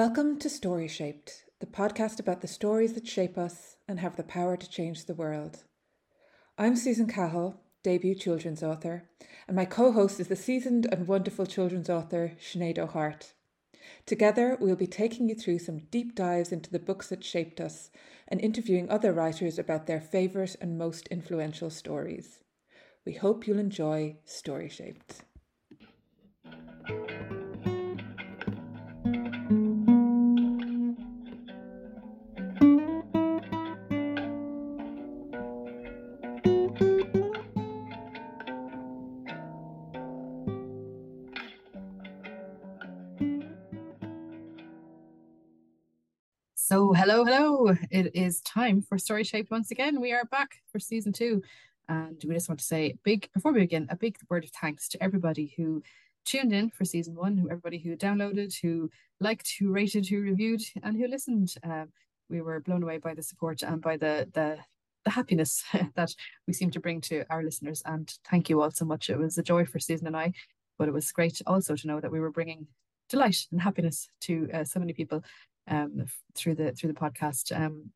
Welcome to Storyshaped, the podcast about the stories that shape us and have the power to change the world. I'm Susan Cahill, debut children's author, and my co host is the seasoned and wonderful children's author Sinead O'Hart. Together, we'll be taking you through some deep dives into the books that shaped us and interviewing other writers about their favourite and most influential stories. We hope you'll enjoy Storyshaped. Hello, hello. It is time for Storyshaped once again. We are back for season two. And we just want to say big, before we begin, a big word of thanks to everybody who tuned in for season one, who everybody who downloaded, who liked, who rated, who reviewed, and who listened. Uh, we were blown away by the support and by the the the happiness that we seem to bring to our listeners. And thank you all so much. It was a joy for Susan and I, but it was great also to know that we were bringing delight and happiness to uh, so many people um, through the through the podcast. Um,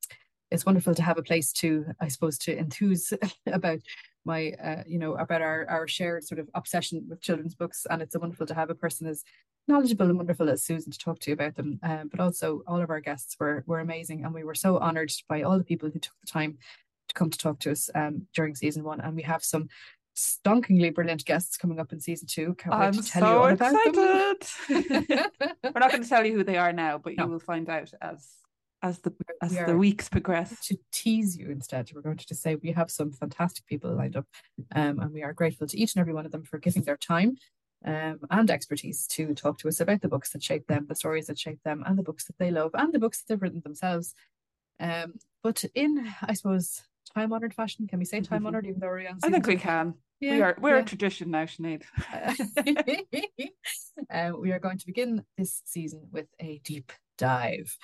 it's wonderful to have a place to, I suppose, to enthuse about my, uh, you know, about our our shared sort of obsession with children's books, and it's wonderful to have a person as knowledgeable and wonderful as Susan to talk to about them. Um, but also, all of our guests were were amazing, and we were so honoured by all the people who took the time to come to talk to us um, during season one, and we have some stonkingly brilliant guests coming up in season two. Can't I'm wait to tell so you all about excited. them. We're not going to tell you who they are now, but No. you will find out as as the as we the weeks progress. to tease you instead. We're going to just say we have some fantastic people lined up, um, and we are grateful to each and every one of them for giving their time um, and expertise to talk to us about the books that shape them, the stories that shape them, and the books that they love, and the books that they've written themselves. Um, but in, I suppose, time honored fashion, can we say time honored even though we're on I think we can. Yeah, we are we're yeah. a tradition now, Sinead. uh, we are going to begin this season with a deep dive.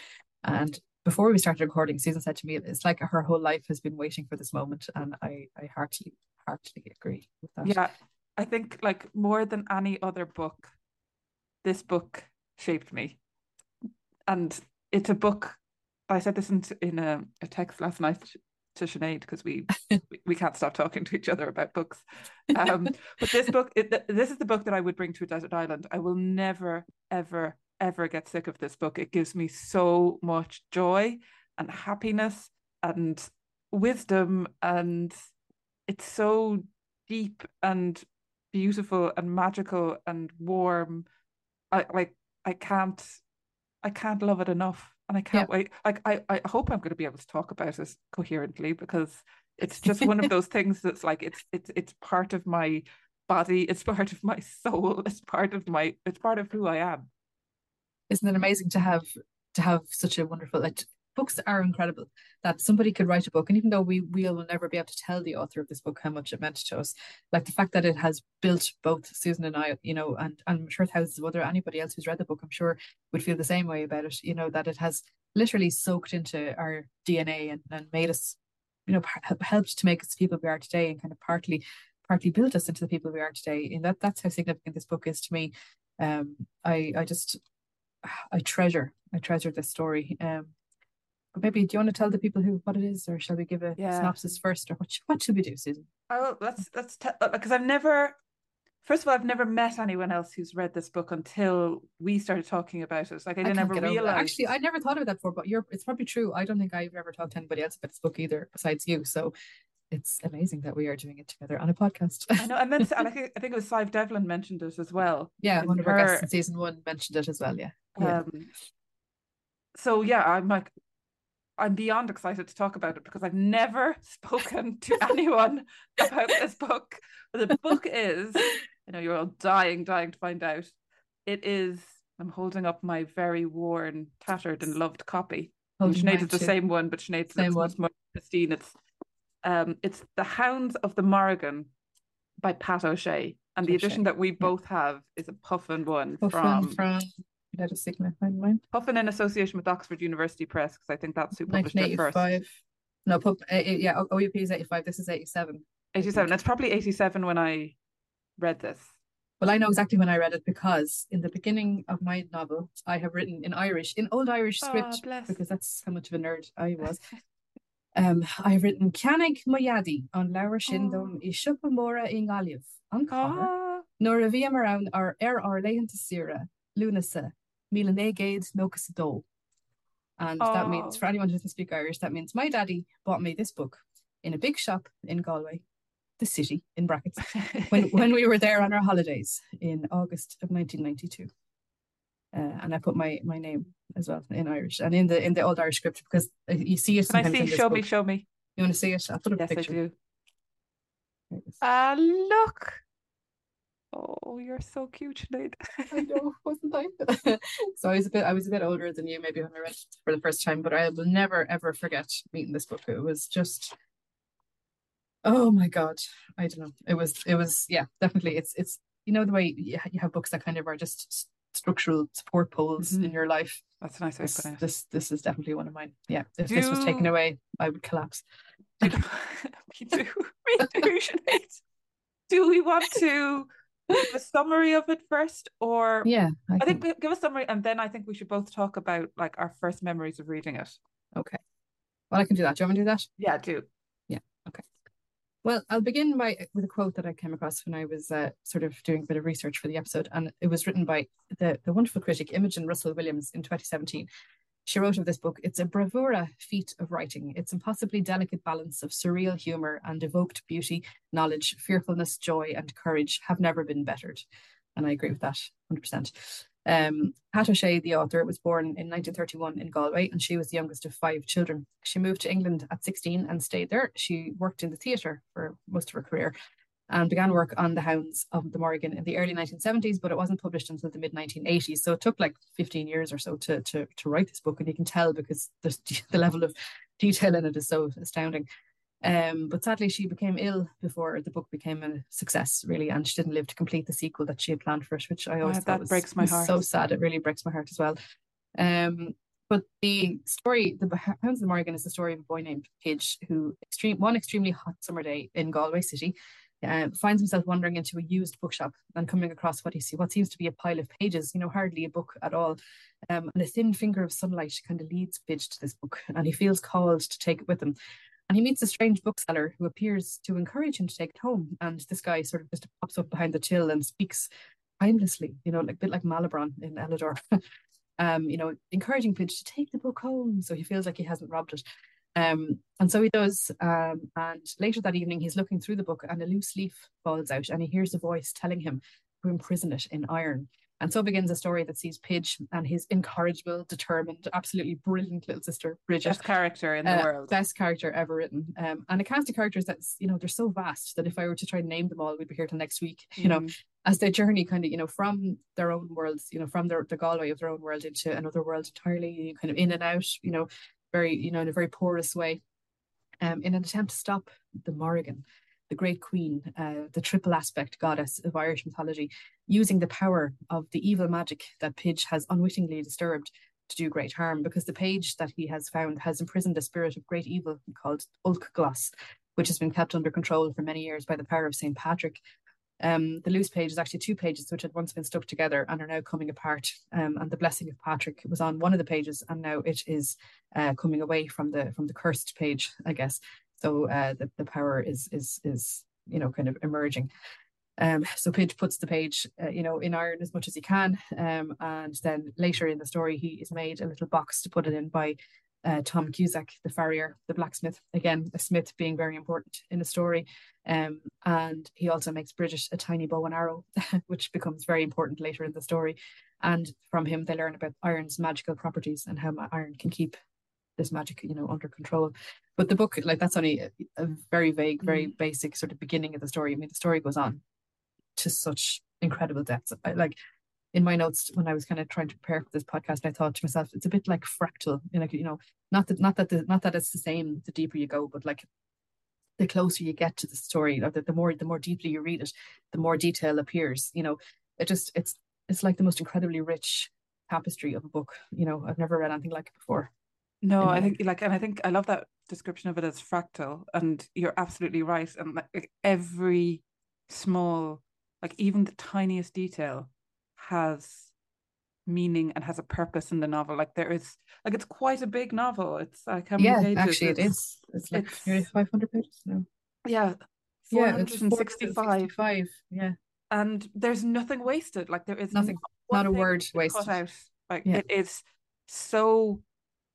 And before we started recording, Susan said to me, it's like her whole life has been waiting for this moment. And I, I heartily, heartily agree with that. Yeah, I think like more than any other book, this book shaped me, and it's a book. I said this in in a, a text last night to Sinead because we, we we can't stop talking to each other about books. Um, but this book, it, this is the book that I would bring to a desert island. I will never, ever, ever get sick of this book. It gives me so much joy and happiness and wisdom, and it's so deep and beautiful and magical and warm. I like I can't I can't love it enough. And I can't wait. Like I, I hope I'm going to be able to talk about it coherently because it's just one of those things that's like it's it's it's part of my body, it's part of my soul, it's part of my it's part of who I am. Isn't it amazing to have to have such a wonderful like books are incredible that somebody could write a book and even though we we'll never be able to tell the author of this book how much it meant to us like the fact that it has built both Susan and I you know and, and I'm sure thousands of other anybody else who's read the book I'm sure would feel the same way about it you know that it has literally soaked into our DNA and, and made us you know helped to make us the people we are today and kind of partly partly built us into the people we are today and that that's how significant this book is to me. Um I I just I treasure I treasure this story. Um maybe do you want to tell the people who what it is, or shall we give a Yeah. synopsis first, or what sh- what should we do, Susan? Oh, let's let's because I've never first of all I've never met anyone else who's read this book until we started talking about it. Like I didn't can't ever get over that. realize Actually, I never thought of that before, but you're it's probably true. I don't think I've ever talked to anybody else about this book either, besides you. So it's amazing that we are doing it together on a podcast. I know I meant and I think I think it was Sadhbh Devlin mentioned it as well. yeah, one of our guests in season one mentioned it as well. Yeah, yeah. Um, so yeah, I'm like, I'm beyond excited to talk about it because I've never spoken to anyone about this book. The book is, you know, you're all dying, dying to find out. It is. I'm holding up my very worn, tattered, and loved copy. And Sinead is the same one, but Sinead's Same one. much more pristine. It's um, it's the Hounds of the Morrigan by Pat O'Shea, and the edition that we both have is a Puffin one Puffin from from let us see, can find mine? Puffin in association with Oxford University Press because I think that's who published it first. 1985. No, Puff, uh, yeah, O- OUP is 85. This is 87. 87. It's probably 87 when I read this. Well, I know exactly when I read it because in the beginning of my novel, I have written in Irish, in Old Irish script, oh, bless. because that's how much of a nerd I was. um, I have written Canig Moyadi on Laura Shindom Oh. i Shupamora in Galiev on Car, Oh, nor a viam around our er our Lehan Sira, Lunasa, Milanegade Nocasado. And that means, Oh. for anyone who doesn't speak Irish, that means my daddy bought me this book in a big shop in Galway, the city in brackets, when when we were there on our holidays in August of 1992. Uh, and I put my my name as well in Irish and in the in the old Irish script because uh, you see it Can I see? Show me, show me. You want to see it? I'll put up Yes, a I picture. do. It is. Ah, look. Oh, you're so cute, Sinead. I know, wasn't I? so I was a bit I was a bit older than you maybe when I read it for the first time, but I will never ever forget meeting this book. It was just oh my God. I don't know. It was it was yeah, definitely it's it's you know the way you you have books that kind of are just structural support poles in Mhm. your life. That's a nice way This, this this is definitely one of mine. Yeah. If this was taken away, I would collapse. me too. Me too, Do we want to a summary of it first, or Yeah, I, I think we give a summary, and then I think we should both talk about like our first memories of reading it. okay. Well, I can do that. Do you want me to do that? Yeah, do. Yeah. Okay. Well, I'll begin by with a quote that I came across when I was uh, sort of doing a bit of research for the episode, and it was written by the, the wonderful critic Imogen Russell Williams in 2017. She wrote of this book, it's a bravura feat of writing, its impossibly delicate balance of surreal humour and evoked beauty, knowledge, fearfulness, joy, and courage have never been bettered. And I agree with that 100%. Um, Pat O'Shea, the author, was born in 1931 in Galway, and she was the youngest of five children. She moved to England at 16 and stayed there. She worked in the theatre for most of her career and began work on The Hounds of the Morrigan in the early 1970s, but it wasn't published until the mid 1980s. So it took like 15 years or so to, to, to write this book, and you can tell because there's, the level of detail in it is so astounding. Um, but sadly, she became ill before the book became a success, really, and she didn't live to complete the sequel that she had planned for it, which I always Ah, thought that was, breaks my was so sad. It really breaks my heart as well. Um, but the story, the Hounds of the Morrigan, is the story of a boy named Pidge who, extreme one extremely hot summer day in Galway City, uh, finds himself wandering into a used bookshop and coming across what he see what seems to be a pile of pages, you know, hardly a book at all. Um, and a thin finger of sunlight kind of leads Pidge to this book, and he feels called to take it with him. And he meets a strange bookseller who appears to encourage him to take it home. And this guy sort of just pops up behind the till and speaks mindlessly, you know, like a bit like Malebron in Elidor. um, you know, encouraging Pidge to take the book home. So he feels like he hasn't robbed it. Um, and so he does. Um, and later that evening, he's looking through the book and a loose leaf falls out and he hears a voice telling him to imprison it in iron. And so begins a story that sees Pidge and his incorrigible, determined, absolutely brilliant little sister, Bridget. Best character in the Uh, world. Best character ever written. Um, and a cast of characters that's, you know, they're so vast that if I were to try and name them all, we'd be here till next week, you know, Mm. as they journey kind of, you know, from their own worlds, you know, from their the Galway of their own world into another world entirely, kind of in and out, you know, very, you know, in a very porous way. Um, in an attempt to stop the Morrigan, the great queen, uh, the triple aspect goddess of Irish mythology, using the power of the evil magic that Pidge has unwittingly disturbed to do great harm, because the page that he has found has imprisoned a spirit of great evil called Olc-Glas, which has been kept under control for many years by the power of St. Patrick. Um, the loose page is actually two pages which had once been stuck together and are now coming apart. Um, and the blessing of Patrick was on one of the pages, and now it is uh, coming away from the from the cursed page, I guess. So uh, the the power is is is you know kind of emerging. Um, so Pidge puts the page, uh, you know, in iron as much as he can, um, and then later in the story, he is made a little box to put it in by uh, Tom Cusack, the farrier, the blacksmith. Again, a smith being very important in the story. Um, and he also makes Bridget a tiny bow and arrow, which becomes very important later in the story. And from him, they learn about iron's magical properties and how iron can keep this magic, you know, under control. But the book, like that's only a, a very vague, very basic sort of beginning of the story. I mean, the story goes on to such incredible depths. Like in my notes when I was kind of trying to prepare for this podcast, I thought to myself, it's a bit like fractal. You know, you know, not that not that the not that it's the same the deeper you go, but like the closer you get to the story, or the, the more the more deeply you read it, the more detail appears. You know, it just it's it's like the most incredibly rich tapestry of a book. You know, I've never read anything like it before. No, I think like, and I think I love that description of it as fractal, and you're absolutely right. And like every small like even the tiniest detail has meaning and has a purpose in the novel. Like there is like it's quite a big novel. It's like how many yeah, pages? actually, it is. It's like nearly 500 pages now. Yeah. Yeah, it's 465 465. Yeah, and there's nothing wasted. Like there is Nothing. one not a word to cut out. Like Yeah. it is so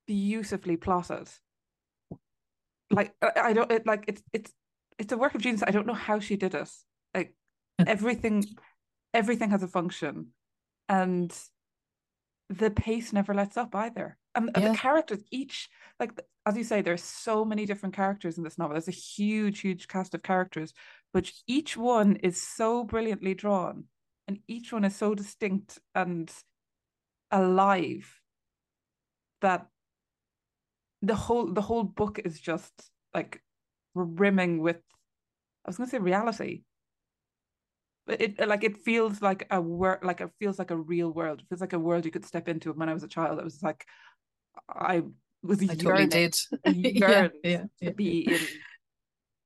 beautifully plotted. Like I, I don't it like it's it's it's a work of genius. I don't know how she did it. Like everything everything has a function and the pace never lets up either. And, and Yeah. the characters each like as you say there's so many different characters in this novel. There's a huge huge cast of characters but each one is so brilliantly drawn and each one is so distinct and alive that the whole the whole book is just like rimming with I was gonna say reality. But it like it feels like a world like it feels like a real world. It feels like a world you could step into when I was a child. It was like I was I totally did. Yeah, yearned yeah, to yeah. be in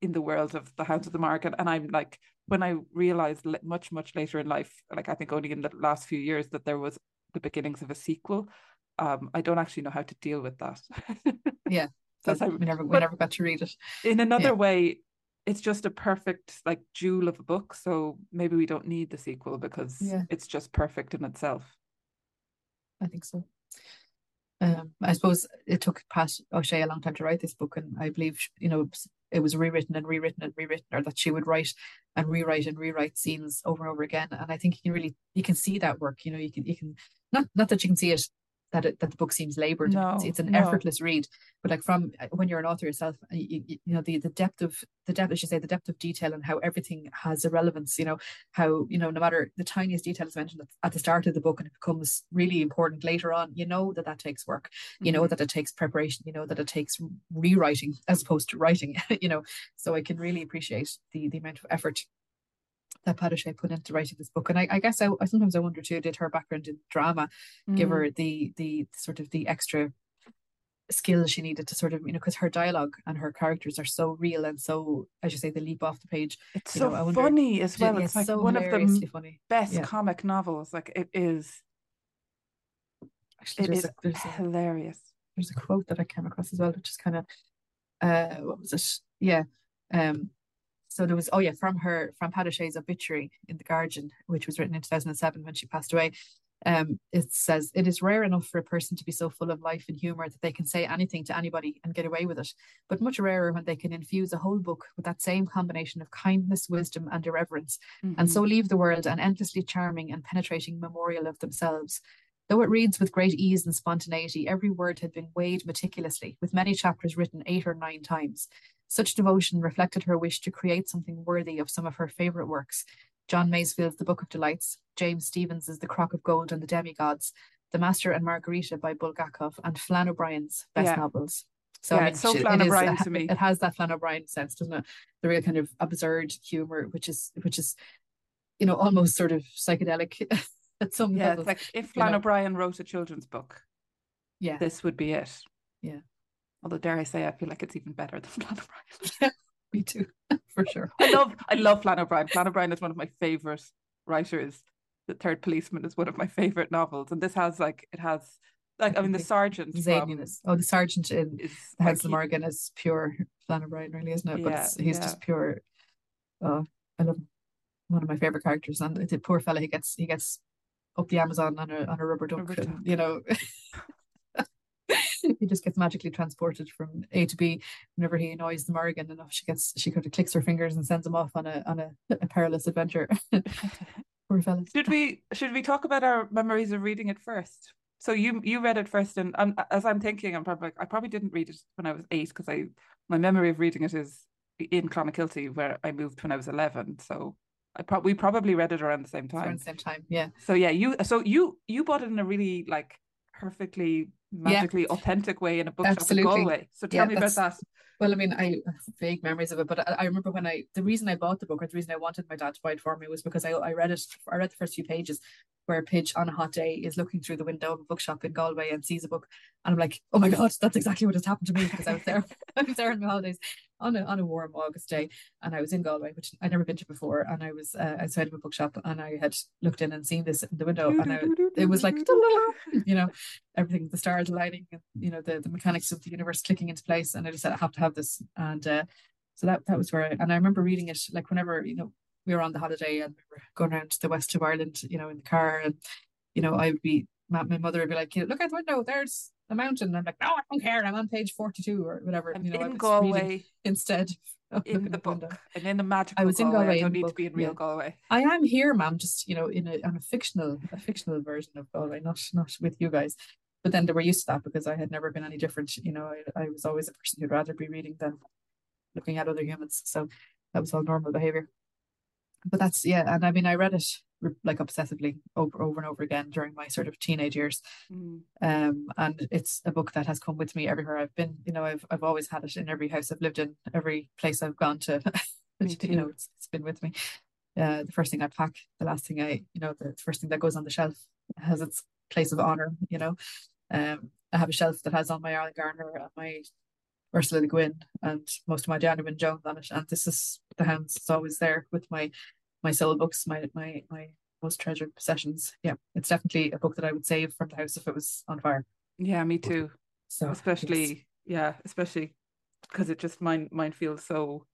in the world of the Hounds of the Morrigan. And I'm like, when I realized much, much later in life, like I think only in the last few years, that there was the beginnings of a sequel. Um, I don't actually know how to deal with that. Yeah, I, we never we but- never got to read it. in another Yeah. way, it's just a perfect like jewel of a book. So maybe we don't need the sequel because Yeah. it's just perfect in itself. I think so. Um, I suppose it took Pat O'Shea a long time to write this book, and I believe you know it was rewritten and rewritten and rewritten, or that she would write and rewrite and rewrite scenes over and over again. And I think you can really you can see that work. You know, you can you can not not that you can see it that it, that the book seems labored. No, it's, it's an no. effortless read, but like from uh, when you're an author yourself, uh, you, you, you know the the depth of the depth, as you say, the depth of detail and how everything has a relevance. You know how you know no matter the tiniest detail is mentioned at, the start of the book and it becomes really important later on. You know that that takes work. You know Mhm. that it takes preparation. You know that it takes rewriting as opposed to writing. you know, so I can really appreciate the the amount of effort that Pat put into writing this book. And I, I guess I, I sometimes I wonder too, did her background in drama give Mm. her the the sort of the extra skills she needed to sort of you know because her dialogue and her characters are so real and so as you say they leap off the page It's you so know, wonder- funny as well. Yeah, It's like so one of the funny best Yeah. comic novels. Like it is. actually It is a, there's a hilarious. there's a quote that I came across as well which is kind of uh what was it yeah um so there was oh yeah from her from Pat obituary in the Guardian which was written in 2007 when she passed away um it says it is rare enough for a person to be so full of life and humor that they can say anything to anybody and get away with it but much rarer when they can infuse a whole book with that same combination of kindness wisdom and irreverence and Mhm. so leave the world an endlessly charming and penetrating memorial of themselves. Though it reads with great ease and spontaneity, every word had been weighed meticulously, with many chapters written eight or nine times. Such devotion reflected her wish to create something worthy of some of her favourite works. John Masefield's The Box of Delights, James Stephens's The Crock of Gold and the Demigods, The Master and Margarita by Bulgakov, and Flann O'Brien's best Yeah. novels. So Yeah, I mean, it's so Flann it is- O'Brien to me. It has that Flann O'Brien sense, doesn't it? The real kind of absurd humor, which is which is you know, almost sort of psychedelic at some Yeah, levels. it's like if Flann. O'Brien wrote a children's book, yeah, this would be it. Yeah. Although dare I say, I feel like it's even better than Flann O'Brien. Yeah, me too, for sure. I love, I love Flann O'Brien. Flann O'Brien is one of my favorite writers. The Third Policeman is one of my favorite novels, and this has like it has like I mean the sergeant from Oh, the sergeant in is the like, of Morrigan is pure Flann O'Brien, really, isn't it? But Yeah, he's yeah. just pure. Oh, I love him. One of my favorite characters, and the poor fella, he gets he gets up the Amazon on a on a rubber duck, Rubber and, duck. you know. he just gets magically transported from A to B whenever he annoys the Morrigan enough. She gets she kind of clicks her fingers and sends him off on a on a, a perilous adventure. Poor fella. Should we should we talk about our memories of reading it first? So you you read it first, and um, as I'm thinking, I'm probably I probably didn't read it when I was eight because I my memory of reading it is in Clonakilty where I moved when I was eleven. So I probably we probably read it around the same Around time. the same time, yeah. So yeah, you so you you bought it in a really like perfectly magically authentic way in a bookshop Absolutely. in Galway. So tell Yeah, me about that. Well, I mean, I have vague memories of it, but I, I remember when I the reason I bought the book or the reason I wanted my dad to buy it for me was because I I read it I read the first few pages where Pidge on a hot day is looking through the window of a bookshop in Galway and sees a book, and I'm like, oh my god, that's exactly what has happened to me because I was there, I was there on the holidays on a on a warm August day, and I was in Galway, which I'd never been to before, and I was uh, outside of a bookshop, and I had looked in and seen this in the window, and I, it was like, you know, everything, the stars aligning, you know, the the mechanics of the universe clicking into place, and I just said, I have to have this, and uh, so that that was where, I, and I remember reading it like whenever you know we were on the holiday and we were going around the west of Ireland, you know, in the car, and you know, I would be my, my mother would be like, look out the window, there's the mountain. And I'm like, no, I don't care. I'm on page 42 or whatever. I'm you know, in Galway instead in the book window. and in the magical I was in Galway. Galway I don't need book, to be in real yeah. Galway. I am here, ma'am, just you know, in a on a fictional a fictional version of Galway, not not with you guys. But then they were used to that because I had never been any different. You know, I, I was always a person who'd rather be reading than looking at other humans. So that was all normal behavior. But that's yeah, and I mean, I read it like obsessively over over and over again during my sort of teenage years. Mm. Um, and it's a book that has come with me everywhere I've been. You know, I've I've always had it in every house I've lived in, every place I've gone to. You know, it's, it's been with me. Uh, the first thing I pack, the last thing I, you know, the first thing that goes on the shelf has its place of honor. You know, um, I have a shelf that has on my Alan Garner and my Ursula Le Guin and most of my Diana Wynne Jones on it. And this is the hounds. It's always there with my my soul books, my my my most treasured possessions. Yeah, it's definitely a book that I would save from the house if it was on fire. Yeah, me too. So yes. especially yeah, especially because it just mine mine feels so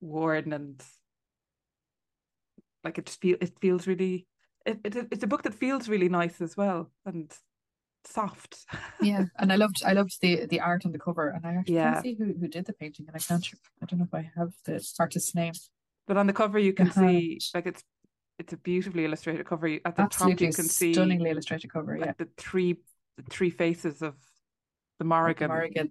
worn and like it just feel it feels really it, it it's a book that feels really nice as well and soft. yeah, and I loved I loved the the art on the cover, and I actually Yeah. can't see who who did the painting, and I can't I don't know if I have the artist's name. But on the cover you can Uh-huh. see like it's it's a beautifully illustrated cover. At the Absolutely top you can see stunningly illustrated cover. like Yeah, the three the three faces of the Morrigan. Morrigan.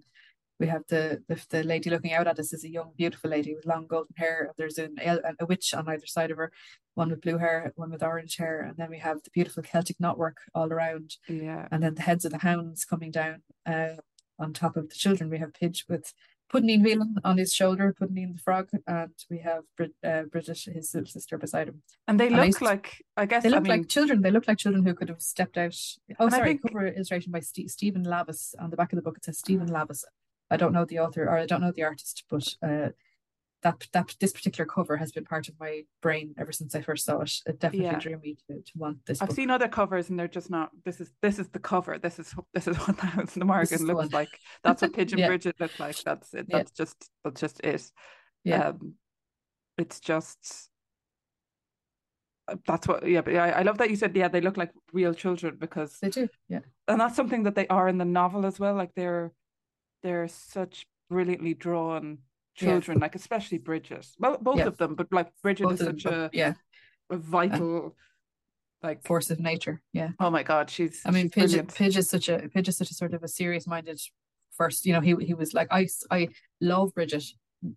We have the, the the lady looking out at us is a young, beautiful lady with long golden hair. There's an, a witch on either side of her, one with blue hair, one with orange hair, and then we have the beautiful Celtic knotwork all around, Yeah. and then the heads of the hounds coming down uh, on top of the children. We have Pidge with Puddineen Whelan on his shoulder, putting in the frog, and we have Brid- uh, Bridget, his sister, beside him. And they And I look used like I guess They I look mean like children. They look like children who could have stepped out. Oh, sorry, think- cover illustration by Ste Stephen Lavis. On the back of the book, it says Stephen. Lavis. I don't know the author or I don't know the artist, but uh, that that this particular cover has been part of my brain ever since I first saw it. It definitely Yeah. drew me to, to want this I've book. seen other covers and they're just not this is this is the cover. This is this is what the house in the the looks one. like. That's what Pidge and Yeah. Bridget looks like. That's it. Yeah. That's just that's just it. Yeah. Um it's just uh, that's what yeah, but I, I love that you said yeah, they look like real children because They do, yeah. and that's something that they are in the novel as well. Like they're they're such brilliantly drawn Yeah. children, like especially Bridget. Well, both Yeah. of them, but like Bridget Both is of them, such a, yeah, a vital, like force of nature. Yeah. oh my god, she's. I mean, she's Pidge. Pidge is such a Pidge is such a sort of a serious minded first. You know, he he was like I I love Bridget,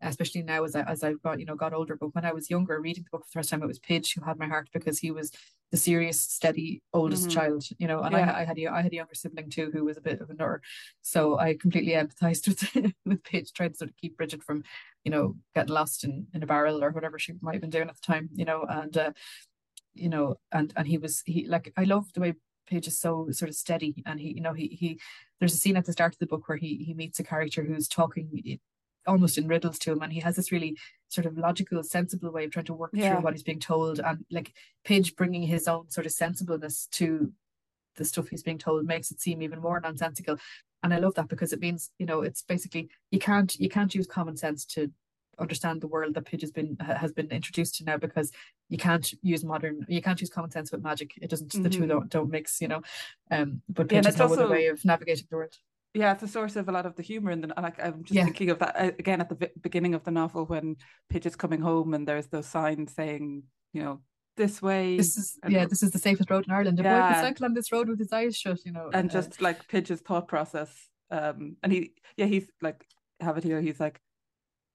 especially now as I as I've got you know got older. But when I was younger, reading the book for the first time, it was Pidge who had my heart because he was the serious, steady oldest Mhm. child. You know, and Yeah. I I had a, I had a younger sibling too who was a bit of a nerd, so I completely empathised with with Pidge trying to sort of keep Bridget from, you know, getting lost in in a barrel or whatever she might have been doing at the time. You know, and. uh you know, and and he was he like I love the way Pidge is so sort of steady, and he you know he he there's a scene at the start of the book where he he meets a character who's talking almost in riddles to him, and he has this really sort of logical, sensible way of trying to work Yeah. through what he's being told, and like Pidge bringing his own sort of sensibleness to the stuff he's being told makes it seem even more nonsensical. And I love that because it means, you know, it's basically you can't you can't use common sense to understand the world that Pidge has been has been introduced to now because you can't use modern you can't use common sense with magic. It doesn't the two Mhm. don't don't mix, you know. Um but Yeah, Pidge has it's no other way of navigating the world. Yeah, it's a source of a lot of the humor, and like I'm just Yeah. thinking of that uh, again at the beginning of the novel when Pidge is coming home and there's those signs saying, you know, this way, This is and- yeah, this is the safest road in Ireland. A boy Yeah. can cycle on this road with his eyes shut, you know. and uh, just like Pidge's thought process. Um, and he, yeah, he's like, have it here. He's like,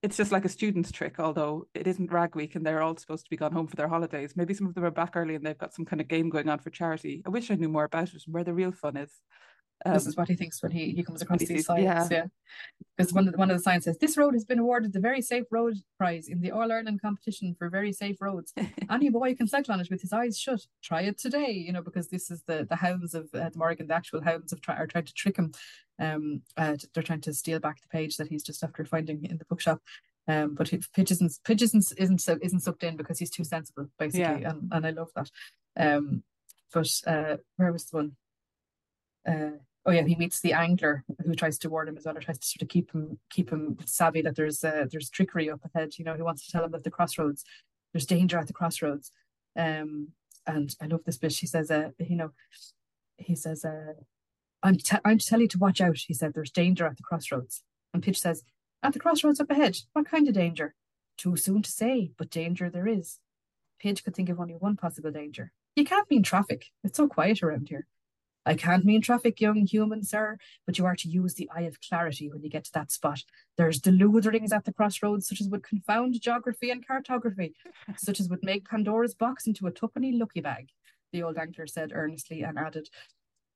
it's just like a student's trick, although it isn't rag week and they're all supposed to be gone home for their holidays. Maybe some of them are back early and they've got some kind of game going on for charity. I wish I knew more about it and where the real fun is. Um, this is what he thinks when he, he comes across these signs. Yeah. yeah. Because one of the, one of the signs says, This road has been awarded the Very Safe Road Prize in the All Ireland competition for very safe roads. Any boy can cycle on it with his eyes shut. Try it today, you know, because this is the the hounds of uh, the Morrigan, the actual hounds of try, are trying to trick him. Um, uh, they're trying to steal back the page that he's just after finding in the bookshop. Um, but Pidge isn't Pidge isn't isn't, so, isn't sucked in because he's too sensible, basically, yeah. and, and I love that. Um, but uh, where was the one? Uh, oh yeah, he meets the angler who tries to warn him as well, or tries to sort of keep him keep him savvy that there's uh, there's trickery up ahead. You know, he wants to tell him that the crossroads, there's danger at the crossroads. Um, and I love this bit. She says, uh, you know, he says, uh, I'm I'm to tell you to watch out. He said, there's danger at the crossroads. And Pidge says, at the crossroads up ahead, what kind of danger? Too soon to say, but danger there is. Pidge could think of only one possible danger. You can't mean traffic. It's so quiet around here. I can't mean traffic, young human, sir, but you are to use the eye of clarity when you get to that spot. There's deludrings at the crossroads, such as would confound geography and cartography, such as would make Pandora's box into a tuppenny lucky bag, the old angler said earnestly and added,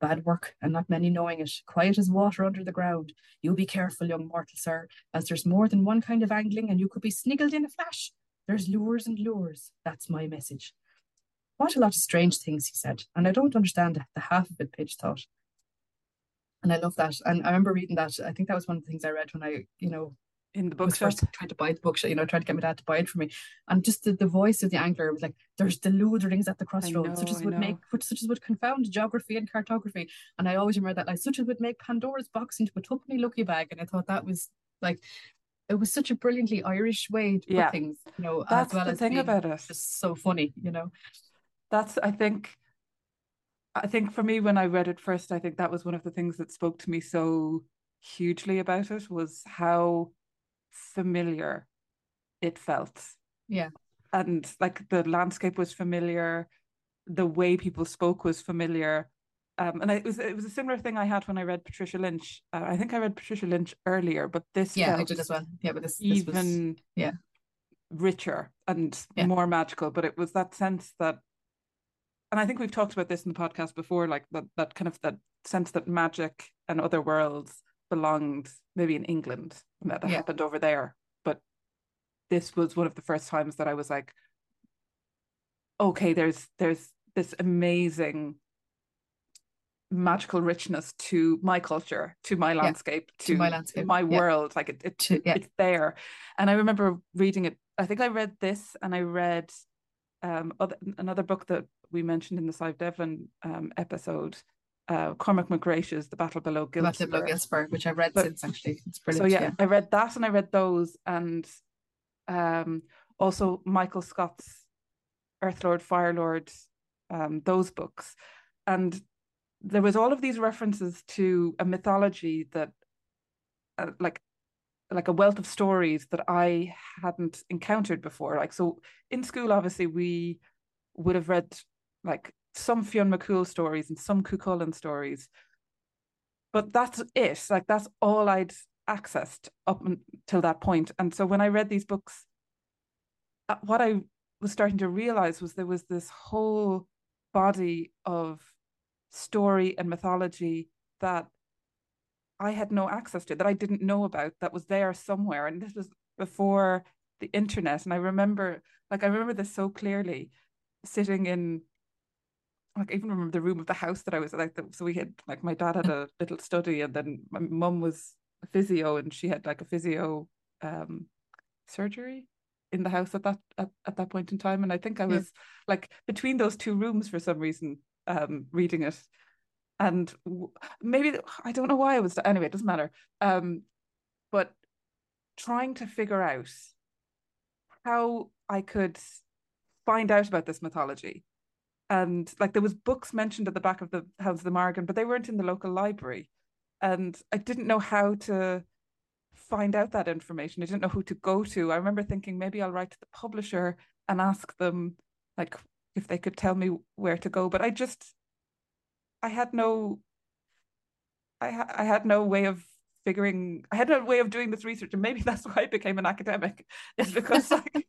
Bad work, and not many knowing it, quiet as water under the ground. You be careful, young mortal, sir, as there's more than one kind of angling, and you could be sniggled in a flash. There's lures and lures. That's my message. What a lot of strange things he said, and I don't understand the half of it, Pidge thought. And I love that. And I remember reading that. I think that was one of the things I read when I, you know, in the bookshop. First tried to buy the bookshop, you know, tried to get my dad to buy it for me. And just the, the voice of the angler was like, there's the deludrings at the crossroads, know, such as I would know. make such as would confound geography and cartography. And I always remember that like such as would make Pandora's box into a tuppenny lucky bag. And I thought that was like it was such a brilliantly Irish way to yeah. put things, you know, That's as well the as thing about it. Just so funny, you know that's I think I think for me when I read it first, I think that was one of the things that spoke to me so hugely about it was how familiar it felt. Yeah. And like the landscape was familiar, the way people spoke was familiar. Um, and it was it was a similar thing I had when I read Patricia Lynch. Uh, I think I read Patricia Lynch earlier, but this yeah I did as well. Yeah, but this, this even was, yeah richer and yeah. more magical. But it was that sense that and I think we've talked about this in the podcast before, like that that kind of that sense that magic and other worlds belonged maybe in England and that, that yeah. happened over there. But this was one of the first times that I was like, okay, there's there's this amazing magical richness to my culture, to my landscape, yeah, to, to, my landscape, my world. Like it, it to, yeah. it's there. And I remember reading it. I think I read this, and I read um other, another book that we mentioned in the Sadhbh Devlin um, episode, uh, Cormac McGrath's The Battle Below Giltspur. Battle Below which I've read but, since actually. It's brilliant. So yeah, yeah, I read that and I read those and um, also Michael Scott's Earth Lord, Fire Lord, um, those books. And there was all of these references to a mythology that uh, like like a wealth of stories that I hadn't encountered before. Like so in school, obviously we would have read like some Fionn McCool stories and some Cuchulainn stories. But that's it. Like that's all I'd accessed up until that point. And so when I read these books, uh, what I was starting to realize was there was this whole body of story and mythology that I had no access to, that I didn't know about, that was there somewhere. And this was before the internet. And I remember, like, I remember this so clearly sitting in like I even remember the room of the house that I was like. The, so we had like my dad had a little study, and then my mum was a physio, and she had like a physio um, surgery in the house at that at, at that point in time. And I think I was yeah. like between those two rooms for some reason, um, reading it, and maybe I don't know why I was. Anyway, it doesn't matter. Um, but trying to figure out how I could find out about this mythology and like there was books mentioned at the back of the house of the Morrigan, but they weren't in the local library, and I didn't know how to find out that information. I didn't know who to go to. I remember thinking maybe I'll write to the publisher and ask them like if they could tell me where to go, but I just I had no I ha- I had no way of figuring I had no way of doing this research and maybe that's why I became an academic is because like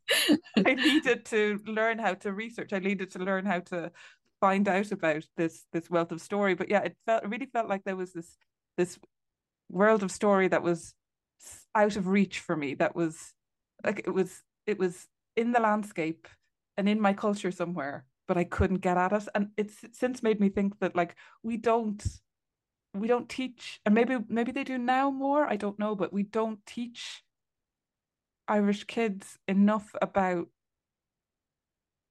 I needed to learn how to research I needed to learn how to find out about this this wealth of story. But yeah, it felt it really felt like there was this this world of story that was out of reach for me. That was like it was it was in the landscape and in my culture somewhere, but I couldn't get at it. And it's since made me think that like we don't we don't teach and maybe maybe they do now more, I don't know, but we don't teach Irish kids enough about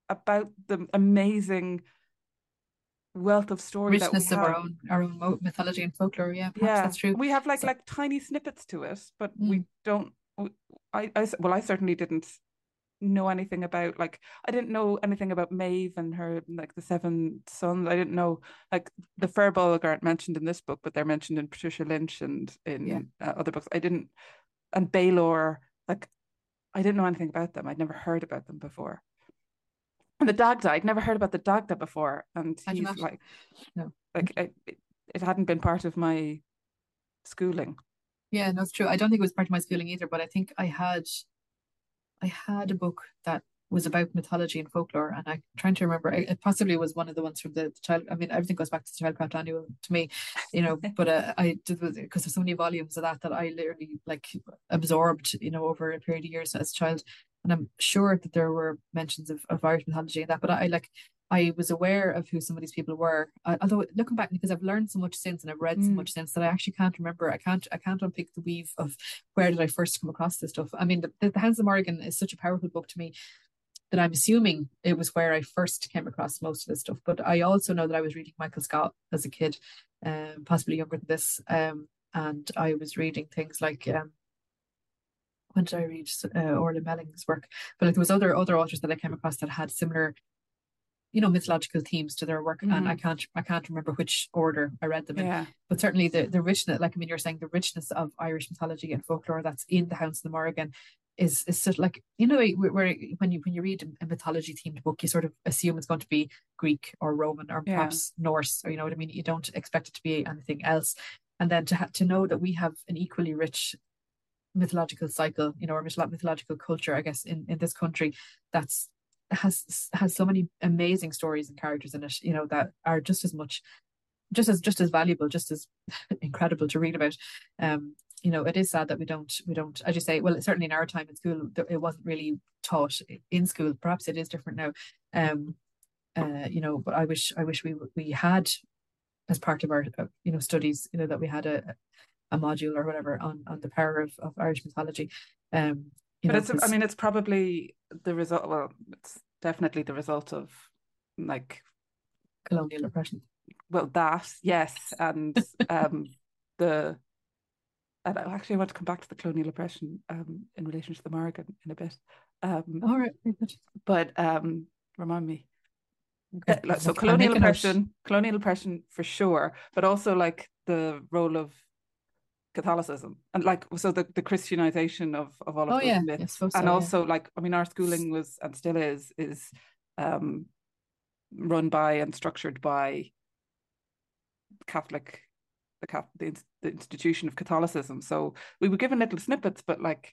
about the amazing wealth of story richness that we of have. our own our own mythology and folklore yeah yeah that's true we have like so, like tiny snippets to it but mm. we don't I, I well I certainly didn't know anything about like I didn't know anything about Maeve and her like the seven sons I didn't know like the Fir Bolg aren't mentioned in this book but they're mentioned in Patricia Lynch and in yeah. uh, other books I didn't and Balor like I didn't know anything about them I'd never heard about them before and the Dagda, I'd never heard about the Dagda before, and he's like, no, like it, it hadn't been part of my schooling. Yeah, no, it's true. I don't think it was part of my schooling either, but I think I had, I had a book that was about mythology and folklore, and I'm trying to remember. It possibly was one of the ones from the, the child. I mean, everything goes back to the Childcraft Annual to me, you know. but uh, I did because there's so many volumes of that that I literally like absorbed, you know, over a period of years as a child and I'm sure that there were mentions of, of Irish mythology and that, but I, I like I was aware of who some of these people were. I, although looking back, because I've learned so much since and I've read mm. so much since that I actually can't remember. I can't I can't unpick the weave of where did I first come across this stuff. I mean, the, the, the Hounds of Morrigan is such a powerful book to me that I'm assuming it was where I first came across most of this stuff. But I also know that I was reading Michael Scott as a kid, um, possibly younger than this, um, and I was reading things like um, when did I read uh, O.R. Melling's work? But like there was other other authors that I came across that had similar, you know, mythological themes to their work, mm. and I mm-hmm. can't I can't remember which order I read them in. Yeah. But certainly the the richness, like I mean, you're saying the richness of Irish mythology and folklore that's in the Hounds of the Morrigan is is sort of like you know where, when you when you read a mythology themed book you sort of assume it's going to be Greek or Roman or yeah. perhaps Norse or you know what I mean you don't expect it to be anything else and then to ha- to know that we have an equally rich mythological cycle, you know, or mythological culture, I guess, in, in this country that's has has so many amazing stories and characters in it, you know, that are just as much just as just as valuable, just as incredible to read about. Um, you know, it is sad that we don't we don't, as you say, well, certainly in our time in school, it wasn't really taught in school. Perhaps it is different now. Um, uh, you know, but I wish I wish we we had as part of our uh, you know studies, you know, that we had a a module or whatever on on the power of, of Irish mythology. Um, but know, it's I mean it's probably the result. Well, it's definitely the result of like colonial oppression. Well, that yes, and um, the and I actually want to come back to the colonial oppression um, in relation to the Morrigan in a bit. Um, All right, but um, remind me. Okay. Uh, so colonial oppression, colonial oppression for sure, but also like the role of Catholicism and like so the, the Christianization of, of all of oh, those yeah. myths. So, and also like I mean our schooling was and still is is um run by and structured by Catholic the the, the institution of Catholicism. So we were given little snippets, but like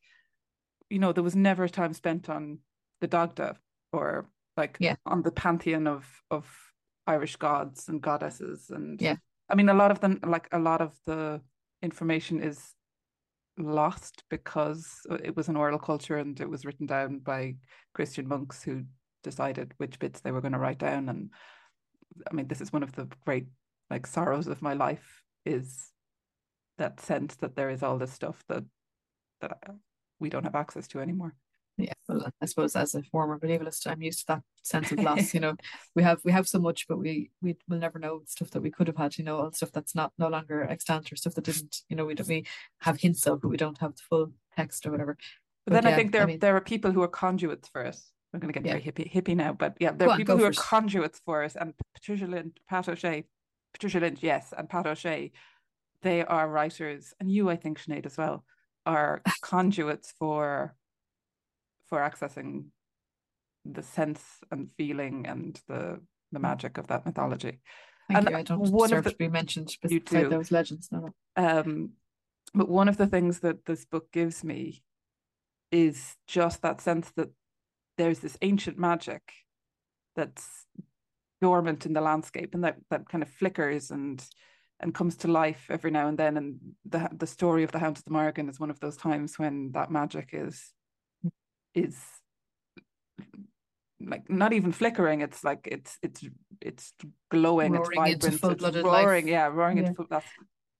you know there was never time spent on the Dagda or like yeah. on the pantheon of of Irish gods and goddesses and yeah. I mean a lot of them like a lot of the information is lost because uh, it was an oral culture and it was written down by Christian monks who decided which bits they were going to write down. And I mean, this is one of the great like sorrows of my life is that sense that there is all this stuff that that we don't have access to anymore yeah well i suppose as a former medievalist i'm used to that sense of loss you know. We have we have so much but we we will never know stuff that we could have had you know all stuff that's not no longer extant or stuff that didn't you know we don't we have hints of but we don't have the full text or whatever. But, but then yeah, i think there I mean, there are people who are conduits for us we're going to get yeah. very hippie hippie now but yeah there are people who are conduits for us and patricia lynch pat o'shea patricia lynch yes and pat o'shea they are writers and you i think Sinead as well are conduits for for accessing the sense and feeling and the the mm. magic of that mythology. Thank and you. I don't one deserve the, to be mentioned beside those legends. No, no. Um, but one of the things that this book gives me is just that sense that there's this ancient magic that's dormant in the landscape and that that kind of flickers and and comes to life every now and then and the the story of the Hound of the Morrigan is one of those times when that magic is is like not even flickering it's like it's it's it's glowing roaring it's vibrant it's roaring life. yeah roaring Yeah. into that's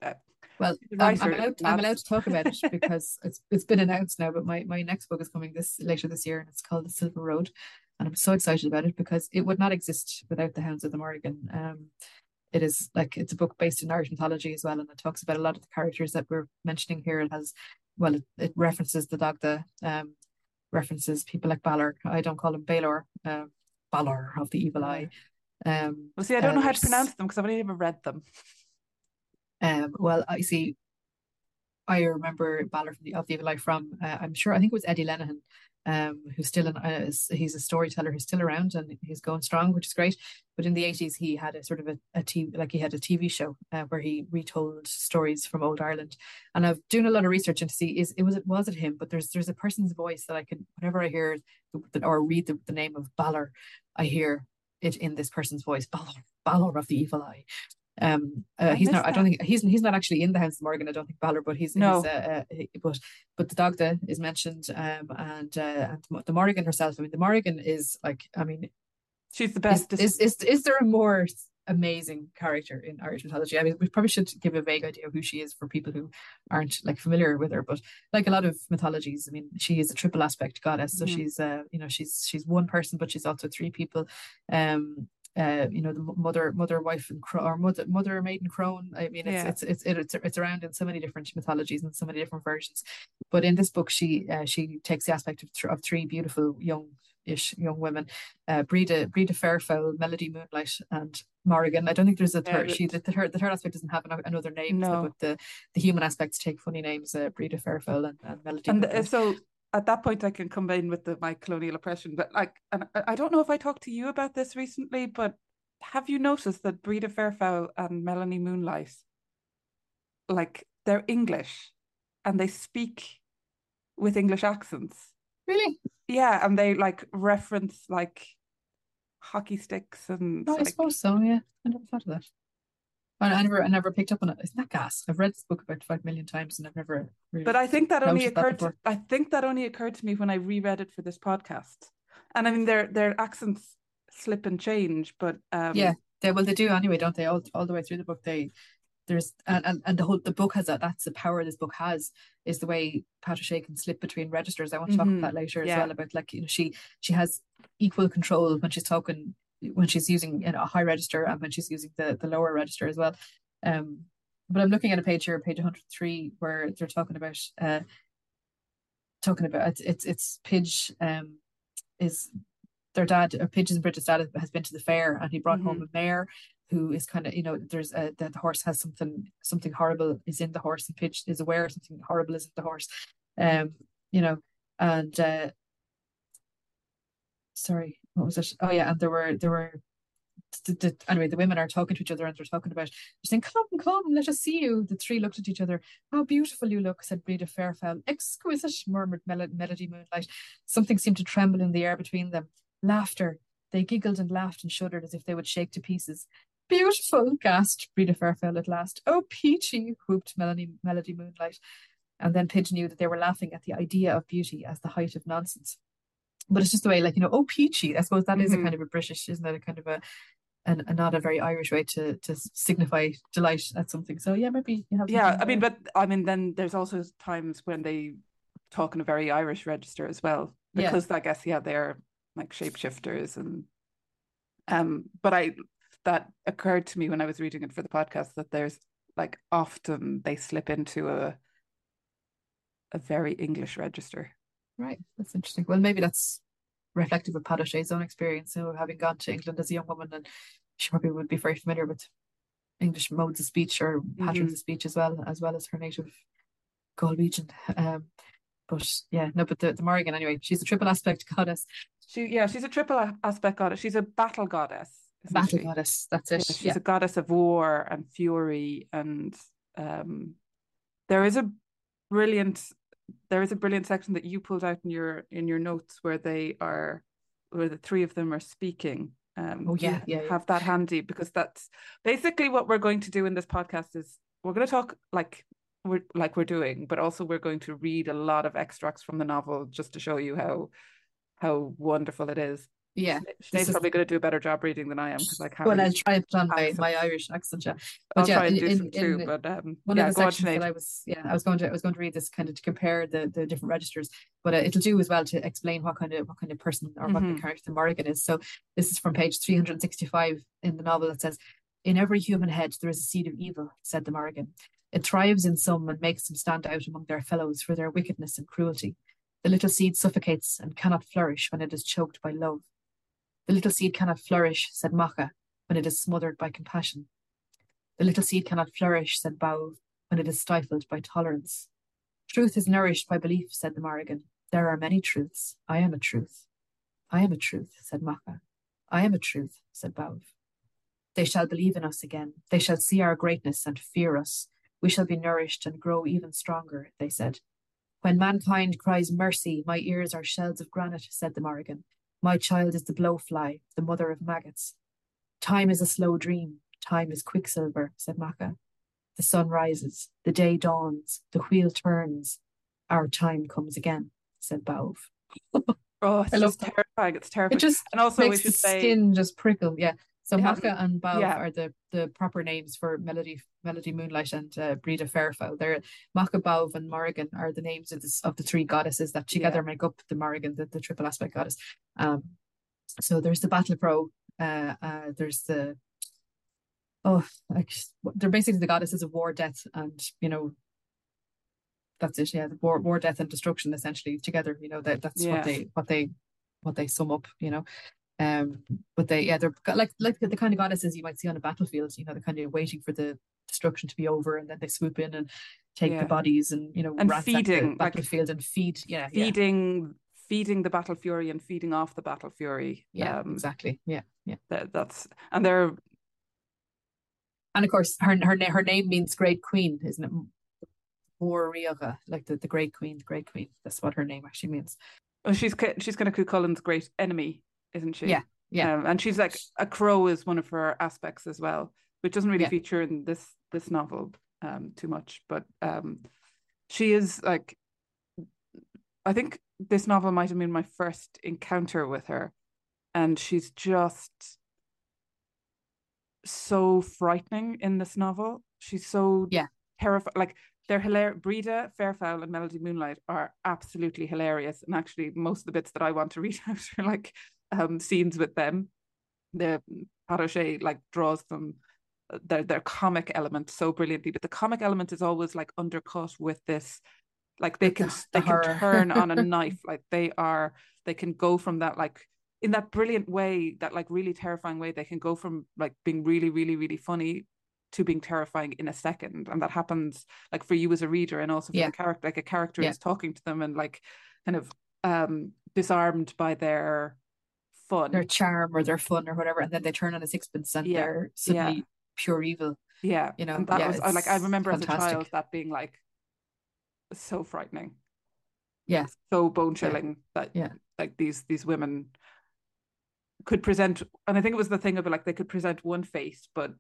uh, Well, Right, I'm, allowed, I'm allowed to talk about it because it's it's been announced now. But my, my next book is coming this later this year, and it's called The Silver Road, and I'm so excited about it because it would not exist without the Hounds of the Morrigan. Um, it is like it's a book based in Irish mythology as well, and it talks about a lot of the characters that we're mentioning here. It has, well, it, it references the Dagda, um, references people like Balor. I don't call him Balor, um, Balor of the Evil Eye. Um, well see I don't know how to pronounce them because I've only ever read them Um, well, I see. I remember Balor from the of the Evil Eye from uh, I'm sure I think it was Eddie Lenihan, um, who's still an uh, he's a storyteller who's still around and he's going strong, which is great. But in the eighties, he had a sort of a, a TV like he had a TV show uh, where he retold stories from old Ireland. And I've doing a lot of research into see is it was it was it him? But there's there's a person's voice that I can whenever I hear the, or read the, the name of Balor, I hear it in this person's voice. Balor, Balor of the Evil Eye. Um, uh, he's not. I don't think he's he's not actually in the House of Morgan. I don't think Balor, but he's No. He's, uh, uh, but but the Dagda is mentioned. Um, and uh, and the Morrigan herself. I mean, the Morrigan is like. I mean, she's the best is is, is there a more amazing character in Irish mythology? I mean, we probably should give a vague idea of who she is for people who aren't like familiar with her. But like a lot of mythologies, I mean, she is a triple aspect goddess. So Mhm. she's uh, you know, she's she's one person, but she's also three people. Um, uh, you know, the mother, mother, wife, and cro- or mother, mother, maiden, crone. I mean, it's Yeah. it's it's it's it's around in so many different mythologies and so many different versions. But in this book, she uh, she takes the aspect of, th- of three beautiful young ish young women, uh, Breda Breda Fairfowl, Melody Moonlight, and Morrigan. I don't think there's a Yeah, third. She the, the third the third aspect doesn't have an, another name. so- No. but the the human aspects take funny names. Uh, Breda Fairfowl and, and Melody. and uh, Moonlight. so at that point I can combine with the my colonial oppression but like and I I don't know if I talked to you about this recently but have you noticed that Breda Fairfowl and Melanie Moonlight like they're English and they speak with English accents really, yeah and they like reference like hockey sticks and no, I like, suppose so. Yeah, I never thought of that. I, I never I never picked up on it. Isn't that gas? I've read this book about five million times and I've never. Really But I think that only noticed that occurred. To. I think that only occurred to me when I reread it for this podcast. And I mean, their their accents slip and change, but um, Yeah, they well they do anyway, don't they? All all the way through the book, they there's and and, and the whole the book has that. That's the power this book has is the way Patricia can slip between registers. I want to talk Mhm, about that later yeah. as well about like you know she she has equal control when she's talking when she's using you know, a high register and when she's using the the lower register as well. Um, but I'm looking at a page here, page 103, where they're talking about uh talking about it's it's, it's Pidge um is their dad or Pidge's and Bridget's dad has been to the fair and he brought home a mare who is kind of you know there's a the, the horse has something something horrible is in the horse and Pidge is aware something horrible is in the horse um you know and uh sorry what was it oh yeah and there were there were the, the, anyway the women are talking to each other and they're talking about they're saying come come let us see you. The three looked at each other. How beautiful you look said Breda Fairfowl exquisite murmured Mel- Melody Moonlight. Something seemed to tremble in the air between them. Laughter. They giggled and laughed and shuddered as if they would shake to pieces. Beautiful, gasped Breda Fairfowl at last. Oh, Peachy, whooped Melanie, Melody Moonlight. And then Pidge knew that they were laughing at the idea of beauty as the height of nonsense. But it's just the way, like, you know, oh, Peachy. I suppose that is Mhm. a kind of a British, isn't that a kind of a, and not a very Irish way to to signify delight at something. So yeah, maybe you have. yeah. I mean, but I mean, then there's also times when they talk in a very Irish register as well, Yeah. because I guess yeah, they're like shapeshifters and um. But I that occurred to me when I was reading it for the podcast that there's like often they slip into a a very English register. Right, that's interesting. Well, maybe that's reflective of Pat O'Shea's own experience, you know, having gone to England as a young woman, and she probably would be very familiar with English modes of speech or patterns Mhm. of speech as well, as well as her native Galwegian. Um, but yeah, no, but the, the Morrigan anyway, she's a triple aspect goddess, She yeah, she's a triple aspect goddess. She's a battle goddess. battle goddess. That's Yeah, it. she's Yeah, a goddess of war and fury and um there is a brilliant there is a brilliant section that you pulled out in your in your notes where they are where the three of them are speaking Um, oh yeah, yeah, have that handy because that's basically what we're going to do in this podcast. Is we're going to talk like we're like we're doing, but also we're going to read a lot of extracts from the novel just to show you how how wonderful it is. Yeah, Sinead's probably going to do a better job reading than I am because I can't. Well, really I'll try and put on my, my Irish accent. Yeah, but I'll yeah, try and do in, some too. in, but um, one yeah, of the on, sections Sinead. that I was, yeah, I was going to, I was going to read this kind of to compare the the different registers, but uh, it'll do as well to explain what kind of what kind of person or what Mhm. the character Morrigan is. So this is from page three hundred and sixty-five in the novel. that says, "In every human head there is a seed of evil," said the Morrigan. It thrives in some and makes them stand out among their fellows for their wickedness and cruelty. The little seed suffocates and cannot flourish when it is choked by love. The little seed cannot flourish, said Macha, when it is smothered by compassion. The little seed cannot flourish, said Bauv, when it is stifled by tolerance. Truth is nourished by belief, said the Morrigan. There are many truths. I am a truth. I am a truth, said Macha. I am a truth, said Bauv. They shall believe in us again. They shall see our greatness and fear us. We shall be nourished and grow even stronger, they said. When mankind cries mercy, my ears are shells of granite, said the Morrigan. My child is the blowfly, the mother of maggots. Time is a slow dream. Time is quicksilver, said Macha. The sun rises, the day dawns, the wheel turns. Our time comes again, said Bauv. Oh, it's I love terrifying. It's terrifying. It just and also, we makes the say skin just prickle. Yeah. So Yeah. And Bauv Yeah. are the, the proper names for Melody Melody Moonlight and uh, Breda Fairfowl. They're Macha, Bauv, and Morrigan are the names of the of the three goddesses that together make up the Morrigan, the, the triple aspect goddess. Um, so there's the Battle Pro. Uh, uh, there's the oh, like they're basically the goddesses of war, death, and you know. That's it, yeah. The war, war, death, and destruction, essentially together. You know that that's Yeah. what they what they what they sum up. You know, um, but they, yeah, they're like like the kind of goddesses you might see on a battlefield. You know, they're kind of waiting for the destruction to be over, and then they swoop in and take Yeah. the bodies and you know And feeding, the like, battlefield and feed. Yeah, yeah, feeding feeding the battle fury and feeding off the battle fury. yeah, um, exactly. Yeah, yeah. that, that's and they're And of course, her her her name means great queen, isn't it? Warriora, like the, the great queen, the great queen. That's what her name actually means. oh, she's she's kind of Cuchulain's great enemy, isn't she? Yeah, yeah. Um, and she's like a crow is one of her aspects as well, which doesn't really Yeah. feature in this this novel um too much, but um she is like I think this novel might have been my first encounter with her, and she's just so frightening in this novel. She's so Yeah. terrifying. Like they're hilarious. Breda, Fairfowl, and Melody Moonlight are absolutely hilarious. And actually, most of the bits that I want to read out are like um scenes with them. The Pat like draws them uh, their their comic element so brilliantly, but the comic element is always like undercut with this. Like they can the- they the can turn on a knife. Like they are they can go from that like in that brilliant way, that like really terrifying way, they can go from like being really, really, really funny to being terrifying in a second. And that happens like for you as a reader and also for Yeah. the character, like a character Yeah. is talking to them and like kind of um disarmed by their fun. Their charm or their fun or whatever, and then they turn on a sixpence and Yeah, they're suddenly pure evil. yeah. you know, and that yeah, was I like I remember as a child that being like so frightening. Yeah. So bone chilling that Yeah. like these these women could present and I think it was the thing of like they could present one face, but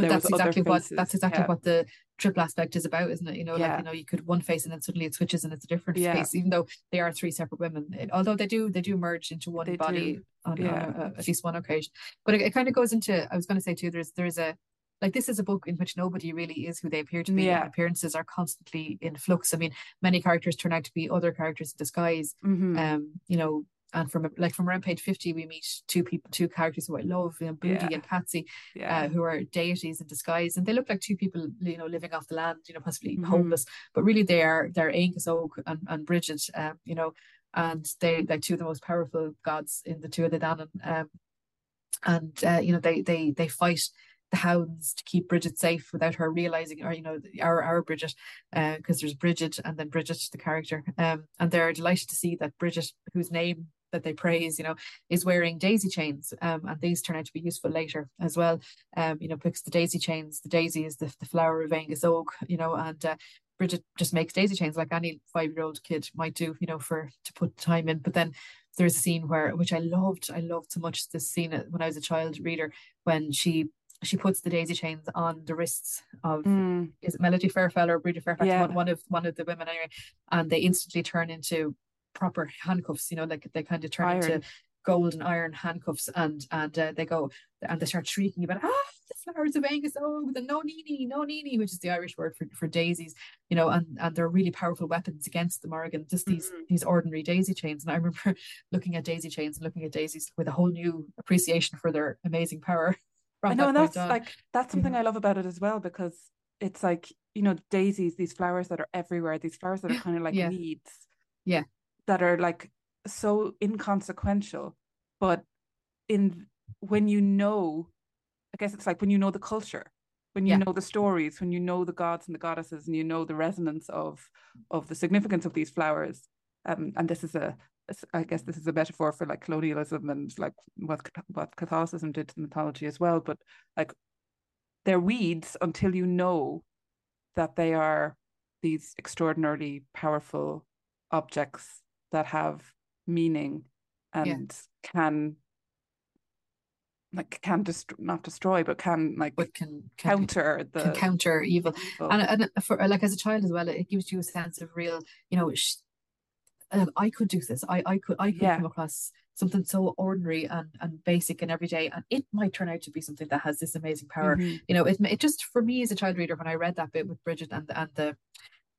But there that's exactly what that's exactly yeah. what the triple aspect is about, isn't it? You know, like you know, you could one face and then suddenly it switches and it's a different Yeah. face, even though they are three separate women. It- although they do they do merge into one They body do, on, yeah. a- at least one occasion. But it, it kind of goes into I was going to say too. There's there's a like this is a book in which nobody really is who they appear to be. Yeah. Appearances are constantly in flux. I mean, many characters turn out to be other characters in disguise. Mhm. Um, you know, and from like from around page fifty, we meet two people, two characters who I love, you know, Booty Yeah. and Patsy yeah. uh, who are deities in disguise, and they look like two people, you know, living off the land, you know, possibly Mhm. homeless, but really they are they're Angus Óg and, and Bridget, um, you know, and they like two of the most powerful gods in the two of the Danann, um, and uh, you know they they they fight the hounds to keep Bridget safe without her realizing, or you know, our our Bridget, because there's Bridget and then Bridget the character, um, and they're delighted to see that Bridget, whose name that they praise, you know, is wearing daisy chains, um, and these turn out to be useful later as well. Um, you know, because the daisy chains, the daisy is the, the flower of Angus Óg, you know, and uh, Bridget just makes daisy chains like any five year old kid might do, you know, for to put time in. But then there's a scene where which I loved. I loved so much this scene when I was a child reader when she she puts the daisy chains on the wrists of mm. is it Melody Fairfell or Bridget Fairfax, yeah. one, one of one of the women anyway, and they instantly turn into proper handcuffs. You know, like they kind of turn Iron. into gold and iron handcuffs, and and uh, they go and they start shrieking about ah the flowers of Angus, oh the no nini, no nini, which is the Irish word for, for daisies. You know, and and they're really powerful weapons against the Morrigan. Just these mm-hmm. these ordinary daisy chains, and I remember looking at daisy chains and looking at daisies with a whole new appreciation for their amazing power. I know, that and that's on. like that's something I love about it as well because it's like you know daisies, these flowers that are everywhere, these flowers that are kind of like yeah. weeds, yeah, that are like so inconsequential, but in when you know, I guess it's like when you know the culture, when you yeah. know the stories, when you know the gods and the goddesses, and you know the resonance of of the significance of these flowers. Um, and this is a I guess this is a metaphor for like colonialism and like what what Catholicism did to mythology as well. But like they're weeds until you know that they are these extraordinarily powerful objects that have meaning and yeah. can like can dest- not destroy but can like but can, can counter the can counter evil. evil. and and for like as a child as well it gives you a sense of real you know sh- I could do this. I I could I could yeah. come across something so ordinary and, and basic and everyday, and it might turn out to be something that has this amazing power. Mm-hmm. You know, it it just for me as a child reader when I read that bit with Bridget and and the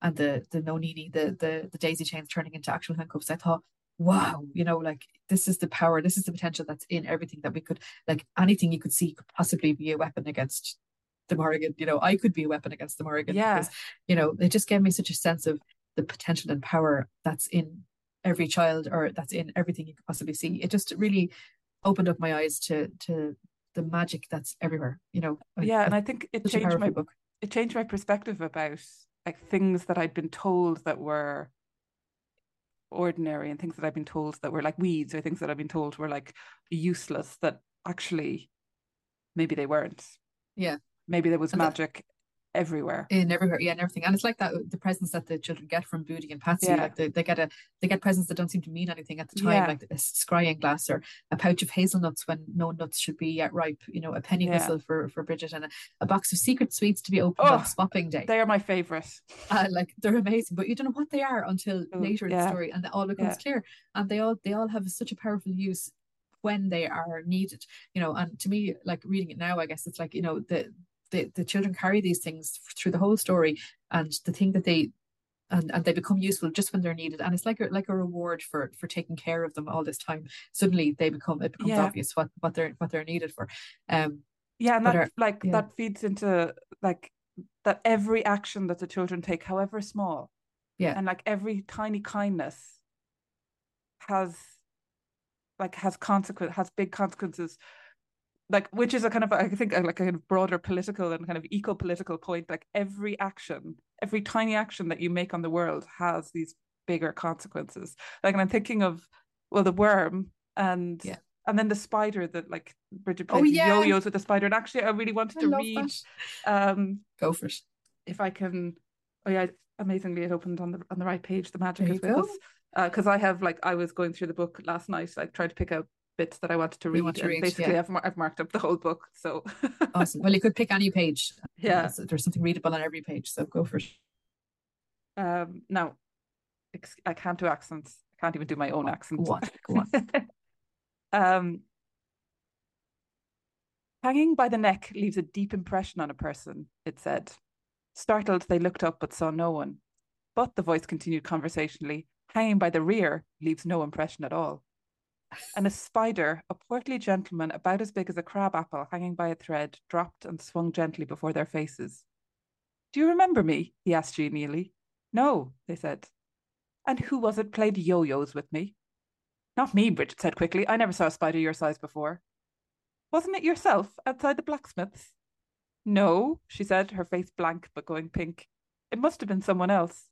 and the the no nini the the the daisy chains turning into actual handcuffs, I thought, wow, you know, like this is the power, this is the potential that's in everything that we could like anything you could see could possibly be a weapon against the Morrigan. You know, I could be a weapon against the Morrigan. Yeah. Because, you know, it just gave me such a sense of the potential and power that's in every child or that's in everything you could possibly see. It just really opened up my eyes to to the magic that's everywhere. You know. Yeah, and I think it changed my book. It changed my perspective about like things that I'd been told that were ordinary and things that I've been told that were like weeds or things that I've been told were like useless that actually maybe they weren't. Yeah. Maybe there was and magic everywhere in everywhere yeah and everything and it's like that the presents that the children get from Booty and Patsy yeah. like they, they get a they get presents that don't seem to mean anything at the time yeah. like a scrying glass or a pouch of hazelnuts when no nuts should be yet ripe you know a penny yeah. whistle for for Bridget and a, a, box of secret sweets to be opened oh, on swapping day they are my favorite uh, like they're amazing but you don't know what they are until later in the story and it all becomes clear and they all they all have such a powerful use when they are needed you know and to me like reading it now i guess it's like you know the the, the children carry these things through the whole story and the thing that they and, and they become useful just when they're needed and it's like a, like a reward for for taking care of them all this time suddenly they become it becomes yeah. obvious what what they're what they're needed for um yeah and that are, like yeah. that feeds into like that every action that the children take however small yeah and like every tiny kindness has like has consequence has big consequences like which is a kind of I think like a kind of broader political and kind of eco-political point. Like every action, every tiny action that you make on the world has these bigger consequences. Like, and I'm thinking of well, the worm and yeah. and then the spider that like Bridget plays oh, yeah. yo-yos with the spider. And actually, I really wanted I to read. That. Um, Go for it. If I can, oh yeah, amazingly, it opened on the on the right page. The magic is with us because uh, I have like I was going through the book last night, like trying to pick out bits that I wanted to read. To read basically, yeah. I've, I've marked up the whole book. So awesome. Well, you could pick any page. Yeah, there's something readable on every page, so go for it. Um, now, I can't do accents. I can't even do my own accent. Go on, go on. um, hanging by the neck leaves a deep impression on a person. It said. Startled, they looked up but saw no one. But the voice continued conversationally. Hanging by the rear leaves no impression at all and a spider, a portly gentleman about as big as a crab apple hanging by a thread, dropped and swung gently before their faces. Do you remember me? he asked genially. No, they said. And who was it played yo yos with me? Not me, Bridget said quickly. I never saw a spider your size before. Wasn't it yourself outside the blacksmith's? No, she said, her face blank but going pink. It must have been someone else.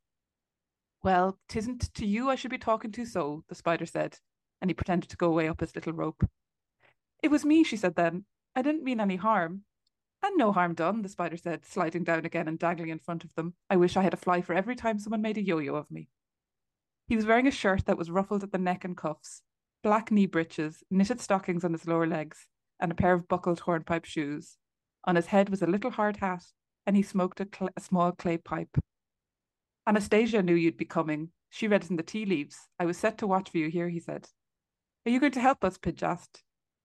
Well, tisn't to you I should be talking to so, the spider said, and he pretended to go away up his little rope. It was me, she said then. I didn't mean any harm. And no harm done, the spider said, sliding down again and dangling in front of them. I wish I had a fly for every time someone made a yo yo of me. He was wearing a shirt that was ruffled at the neck and cuffs. black knee breeches, knitted stockings on his lower legs, and a pair of buckled hornpipe shoes. On his head was a little hard hat, and he smoked a, cl- a small clay pipe. Anastasia knew you'd be coming. She read it in the tea leaves. I was set to watch for you here, he said. Are you going to help us? Pidge asked.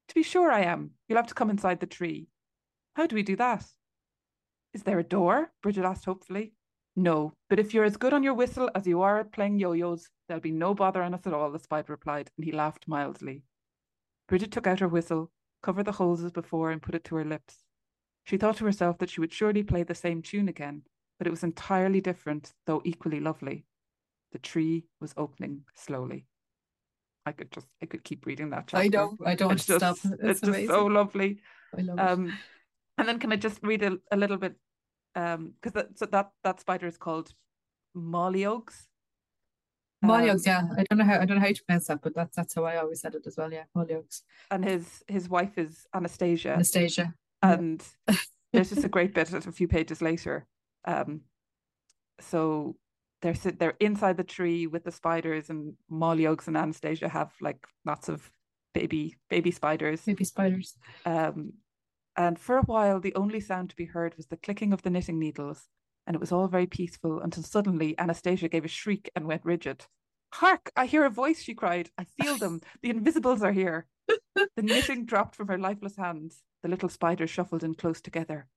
To be sure I am. You'll have to come inside the tree. How do we do that? Is there a door? Bridget asked hopefully. No, but if you're as good on your whistle as you are at playing yo-yos, there'll be no bother on us at all, the spider replied, and he laughed mildly. Bridget took out her whistle, covered the holes as before, and put it to her lips. She thought to herself that she would surely play the same tune again, but it was entirely different, though equally lovely. The tree was opening slowly. I could just I could keep reading that chapter. I don't I don't it's just, stop. It's, just so lovely. I love Um, and then can I just read a, a little bit? Um, because that so that that spider is called Mollyogs. it. Mollyogs, Um, yeah. I don't know how I don't know how to pronounce that, but that's that's how I always said it as well. Yeah, Mollyogs. and his his wife is Anastasia. Anastasia. yeah. and there's just a great bit a few pages later. Um, so they're they're inside the tree with the spiders, and Mollyogs and Anastasia have like lots of baby baby spiders. Maybe spiders. Um, and for a while, the only sound to be heard was the clicking of the knitting needles, and it was all very peaceful until suddenly Anastasia gave a shriek and went rigid. Hark! I hear a voice, she cried. I feel them. The invisibles are here. The knitting dropped from her lifeless hands. The little spiders shuffled in close together.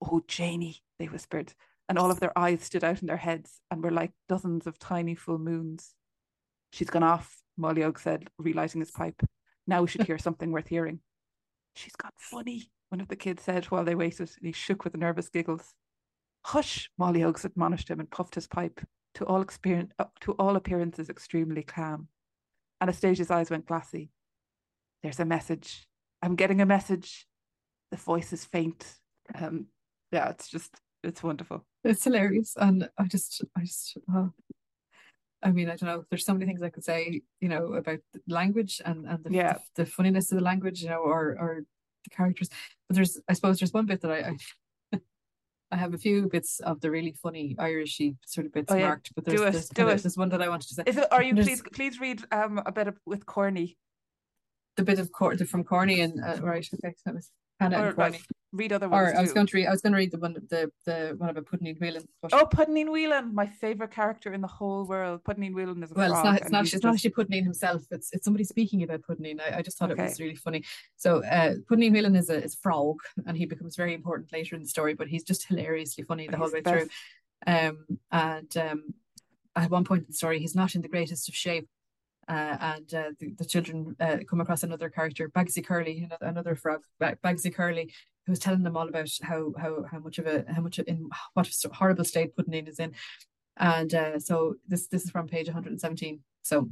Oh, Janie, they whispered, and all of their eyes stood out in their heads and were like dozens of tiny full moons. She's gone off, Molly Oak said, relighting his pipe. Now we should hear something worth hearing. She's got funny, one of the kids said while they waited, and he shook with nervous giggles. Hush, Mollyogs admonished him and puffed his pipe, to all experience, uh, to all appearances extremely calm. Anastasia's eyes went glassy. There's a message. I'm getting a message. The voice is faint. Um, yeah, it's just it's wonderful. It's hilarious, and I just, I just, oh. I mean, I don't know. There's so many things I could say, you know, about language and and the, Yeah. the, the funniness of the language, you know, or or the characters. But there's, I suppose, there's one bit that I, I, I have a few bits of the really funny Irishy sort of bits Oh, yeah. marked. But Do there's, it, there's, do of- it. there's one that I wanted to say. Is it? Are you There's- please please read um a bit of, with Corny The bit of Cor- the, from Corny and uh, right, okay, so that was Hannah or and Corny. Read other ones Or I was going to read, I was going to read the one, the the one about Pudneen Whelan. But Oh, Pudneen Whelan, my favorite character in the whole world. Pudneen Whelan is a Well, it's frog not. It's not. he's It's not just- actually Pudneen himself. It's it's somebody speaking about Pudneen. I, I just thought it was really funny. So, uh, Pudneen Whelan is a is a frog, and he becomes very important later in the story. But he's just hilariously funny the whole way the through. Um, and um, at one point in the story, he's not in the greatest of shape. Uh, and uh, the, the children uh, come across another character, Bagsy Curly, another, another frog, Bagsy Curly, who's telling them all about how how how much of a how much in what horrible state Pudneen is in. And uh, so this this is from page 117. So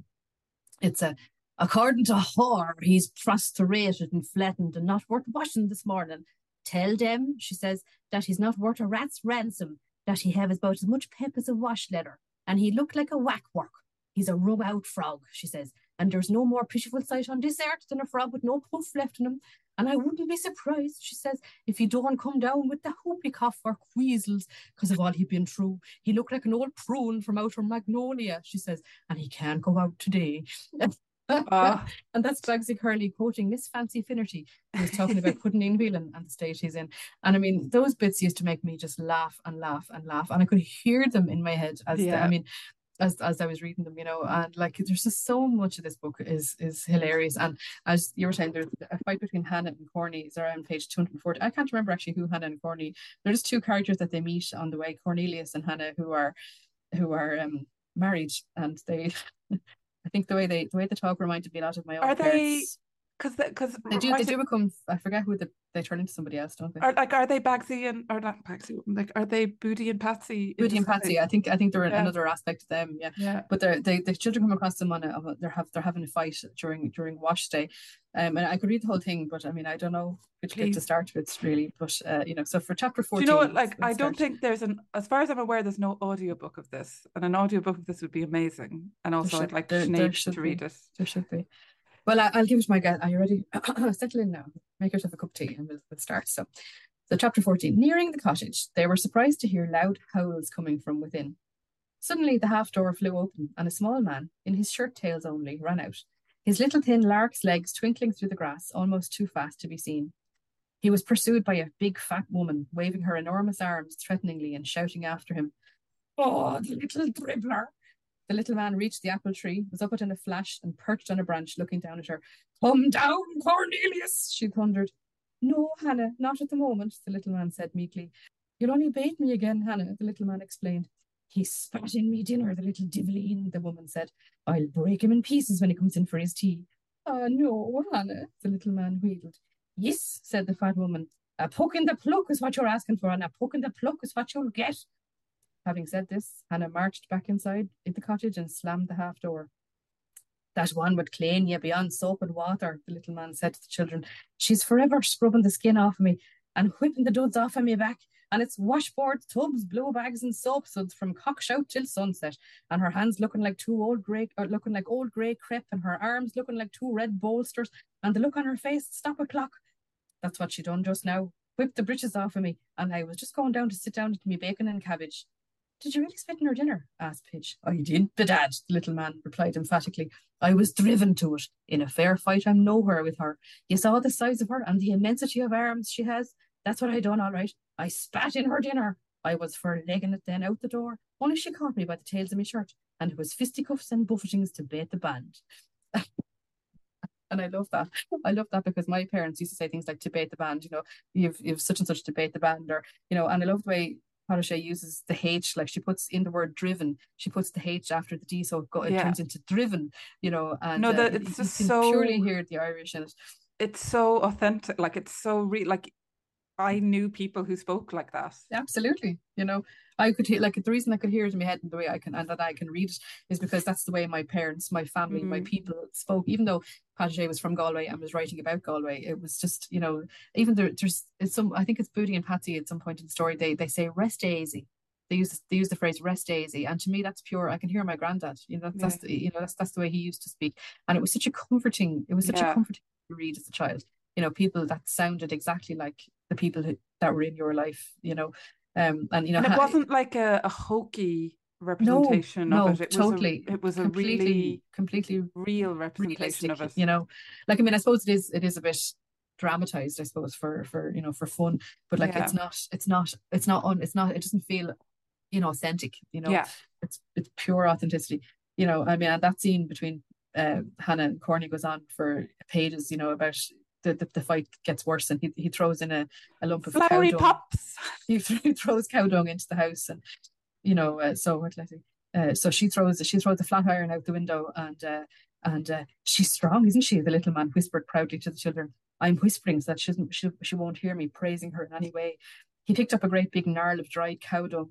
it's a according to her, he's prostrated and flattened and not worth washing this morning. Tell them, she says, that he's not worth a rat's ransom, that he have about as much pep as a wash leather, and he look like a whack work. He's a rub out frog, she says, and there's no more pitiful sight on this earth than a frog with no puff left in him. And I wouldn't be surprised, she says, if he don't come down with the whoopee cough or queasels because of all he'd been through. He looked like an old prune from outer Magnolia, she says, and he can't go out today. Ah. and that's Bagsy Curly quoting Miss Fancy Finnerty, who was talking about Pudneen Whelan and the state he's in. And I mean, those bits used to make me just laugh and laugh and laugh. And I could hear them in my head as the, I mean, as as I was reading them, you know, and like there's just so much of this book is is hilarious. And as you were saying, there's a fight between Hannah and Corny is around page 240. I can't remember actually who Hannah and Corny. They're just two characters that they meet on the way, Cornelius and Hannah, who are who are um married and they I think the way they the way they talk reminded me a lot of my own Are they- parents. because because They do they do become I forget who the, they turn into somebody else, don't they? Are like are they Bagsy and or not Bagsy? Like are they Booty and Patsy? Booty and Patsy. I think I think they're Yeah. another aspect of them, yeah. Yeah. But they're, they the children come across them on a, they're have they're having a fight during during wash day, um, and I could read the whole thing, but I mean I don't know which bit to start with really. But uh, you know, so for chapter Do fourteen, you know what? Like, I don't start. think there's an, as far as I'm aware, there's no audiobook of this, and an audiobook of this would be amazing. And also, should- I'd like there- Sinead should to read be. it. there should be. Well, I, I'll give it to my go. Are you ready? Settle in now. Make yourself a cup of tea, and we'll, we'll start. So, so chapter fourteen. Nearing the cottage, they were surprised to hear loud howls coming from within. Suddenly, the half door flew open, and a small man, in his shirt tails only, ran out. his little thin lark's legs twinkling through the grass almost too fast to be seen. He was pursued by a big fat woman, waving her enormous arms threateningly and shouting after him, Oh, the little dribbler! The little man reached the apple tree, was up it in a flash, and perched on a branch looking down at her. Come down, Cornelius, she thundered. No, Hannah, not at the moment, the little man said meekly. You'll only bait me again, Hannah, the little man explained. He spat in me dinner, the little diveline, the woman said. I'll break him in pieces when he comes in for his tea. Ah, no, Hannah, the little man wheedled. Yes, said the fat woman. A poke in the pluck is what you're asking for, and a poke in the pluck is what you'll get. Having said this, Hannah marched back inside the cottage and slammed the half door. That one would clean you beyond soap and water, the little man said to the children. She's forever scrubbing the skin off of me and whipping the duds off of me back. And it's washboards, tubs, blow bags, and soap suds from cockshout till sunset. And her hands looking like two old grey, looking like old grey crepe, and her arms looking like two red bolsters, and the look on her face, stop a clock. That's what she done just now. Whipped the breeches off of me, and I was just going down to sit down to me bacon and cabbage. Did you really spit in her dinner? asked Pidge. I did, bedad, the little man replied emphatically. I was driven to it. In a fair fight, I'm nowhere with her. You saw the size of her and the immensity of arms she has. That's what I done, all right. I spat in her dinner. I was for legging it then out the door, only she caught me by the tails of my shirt, and it was fisticuffs and buffetings to bait the band. and I love that. I love that because my parents used to say things like debate the band, you know, you've you've such and such debate the band, or you know, and I love the way Pat O'Shea uses the H, like she puts in the word driven, she puts the H after the D, so it, go, it yeah. turns into driven, you know. And no, that uh, it's just so purely hear the Irish in it. It's so authentic, like it's so real. Like I knew people who spoke like that. Absolutely, you know, I could hear like the reason I could hear it in my head and the way I can and that I can read it is because that's the way my parents, my family, mm. my people spoke. Even though Pat O'Shea was from Galway and was writing about Galway, it was just you know even there, there's it's some I think it's Booty and Patsy at some point in the story they they say rest easy. They use they use the phrase rest easy, and to me that's pure. I can hear my granddad. You know that's, yeah. that's the, you know that's that's the way he used to speak, and it was such a comforting. It was such yeah. a comforting to read as a child. You know, people that sounded exactly like the people who, that were in your life. You know, um, and you know, and it wasn't like a, a hokey representation no, of no, it. It totally. Was a, it was a completely, really completely real representation of it. You know, like I mean, I suppose it is. It is a bit dramatized, I suppose, for for you know for fun. But like, yeah. it's not. It's not. It's not on. It's not. It doesn't feel, you know, authentic. You know, yeah. It's it's pure authenticity. You know, I mean, and that scene between uh, Hannah and Corny goes on for pages. You know, about the, the, the, fight gets worse and he, he throws in a, a lump of flowery cow pops. He, he throws cow dung into the house and you know uh, so what did I say? Uh, so she throws she throws the flat iron out the window and uh, and uh, she's strong, isn't she? The little man whispered proudly to the children. I'm whispering so that she, she, she won't hear me praising her in any way. He picked up a great big gnarl of dried cow dung.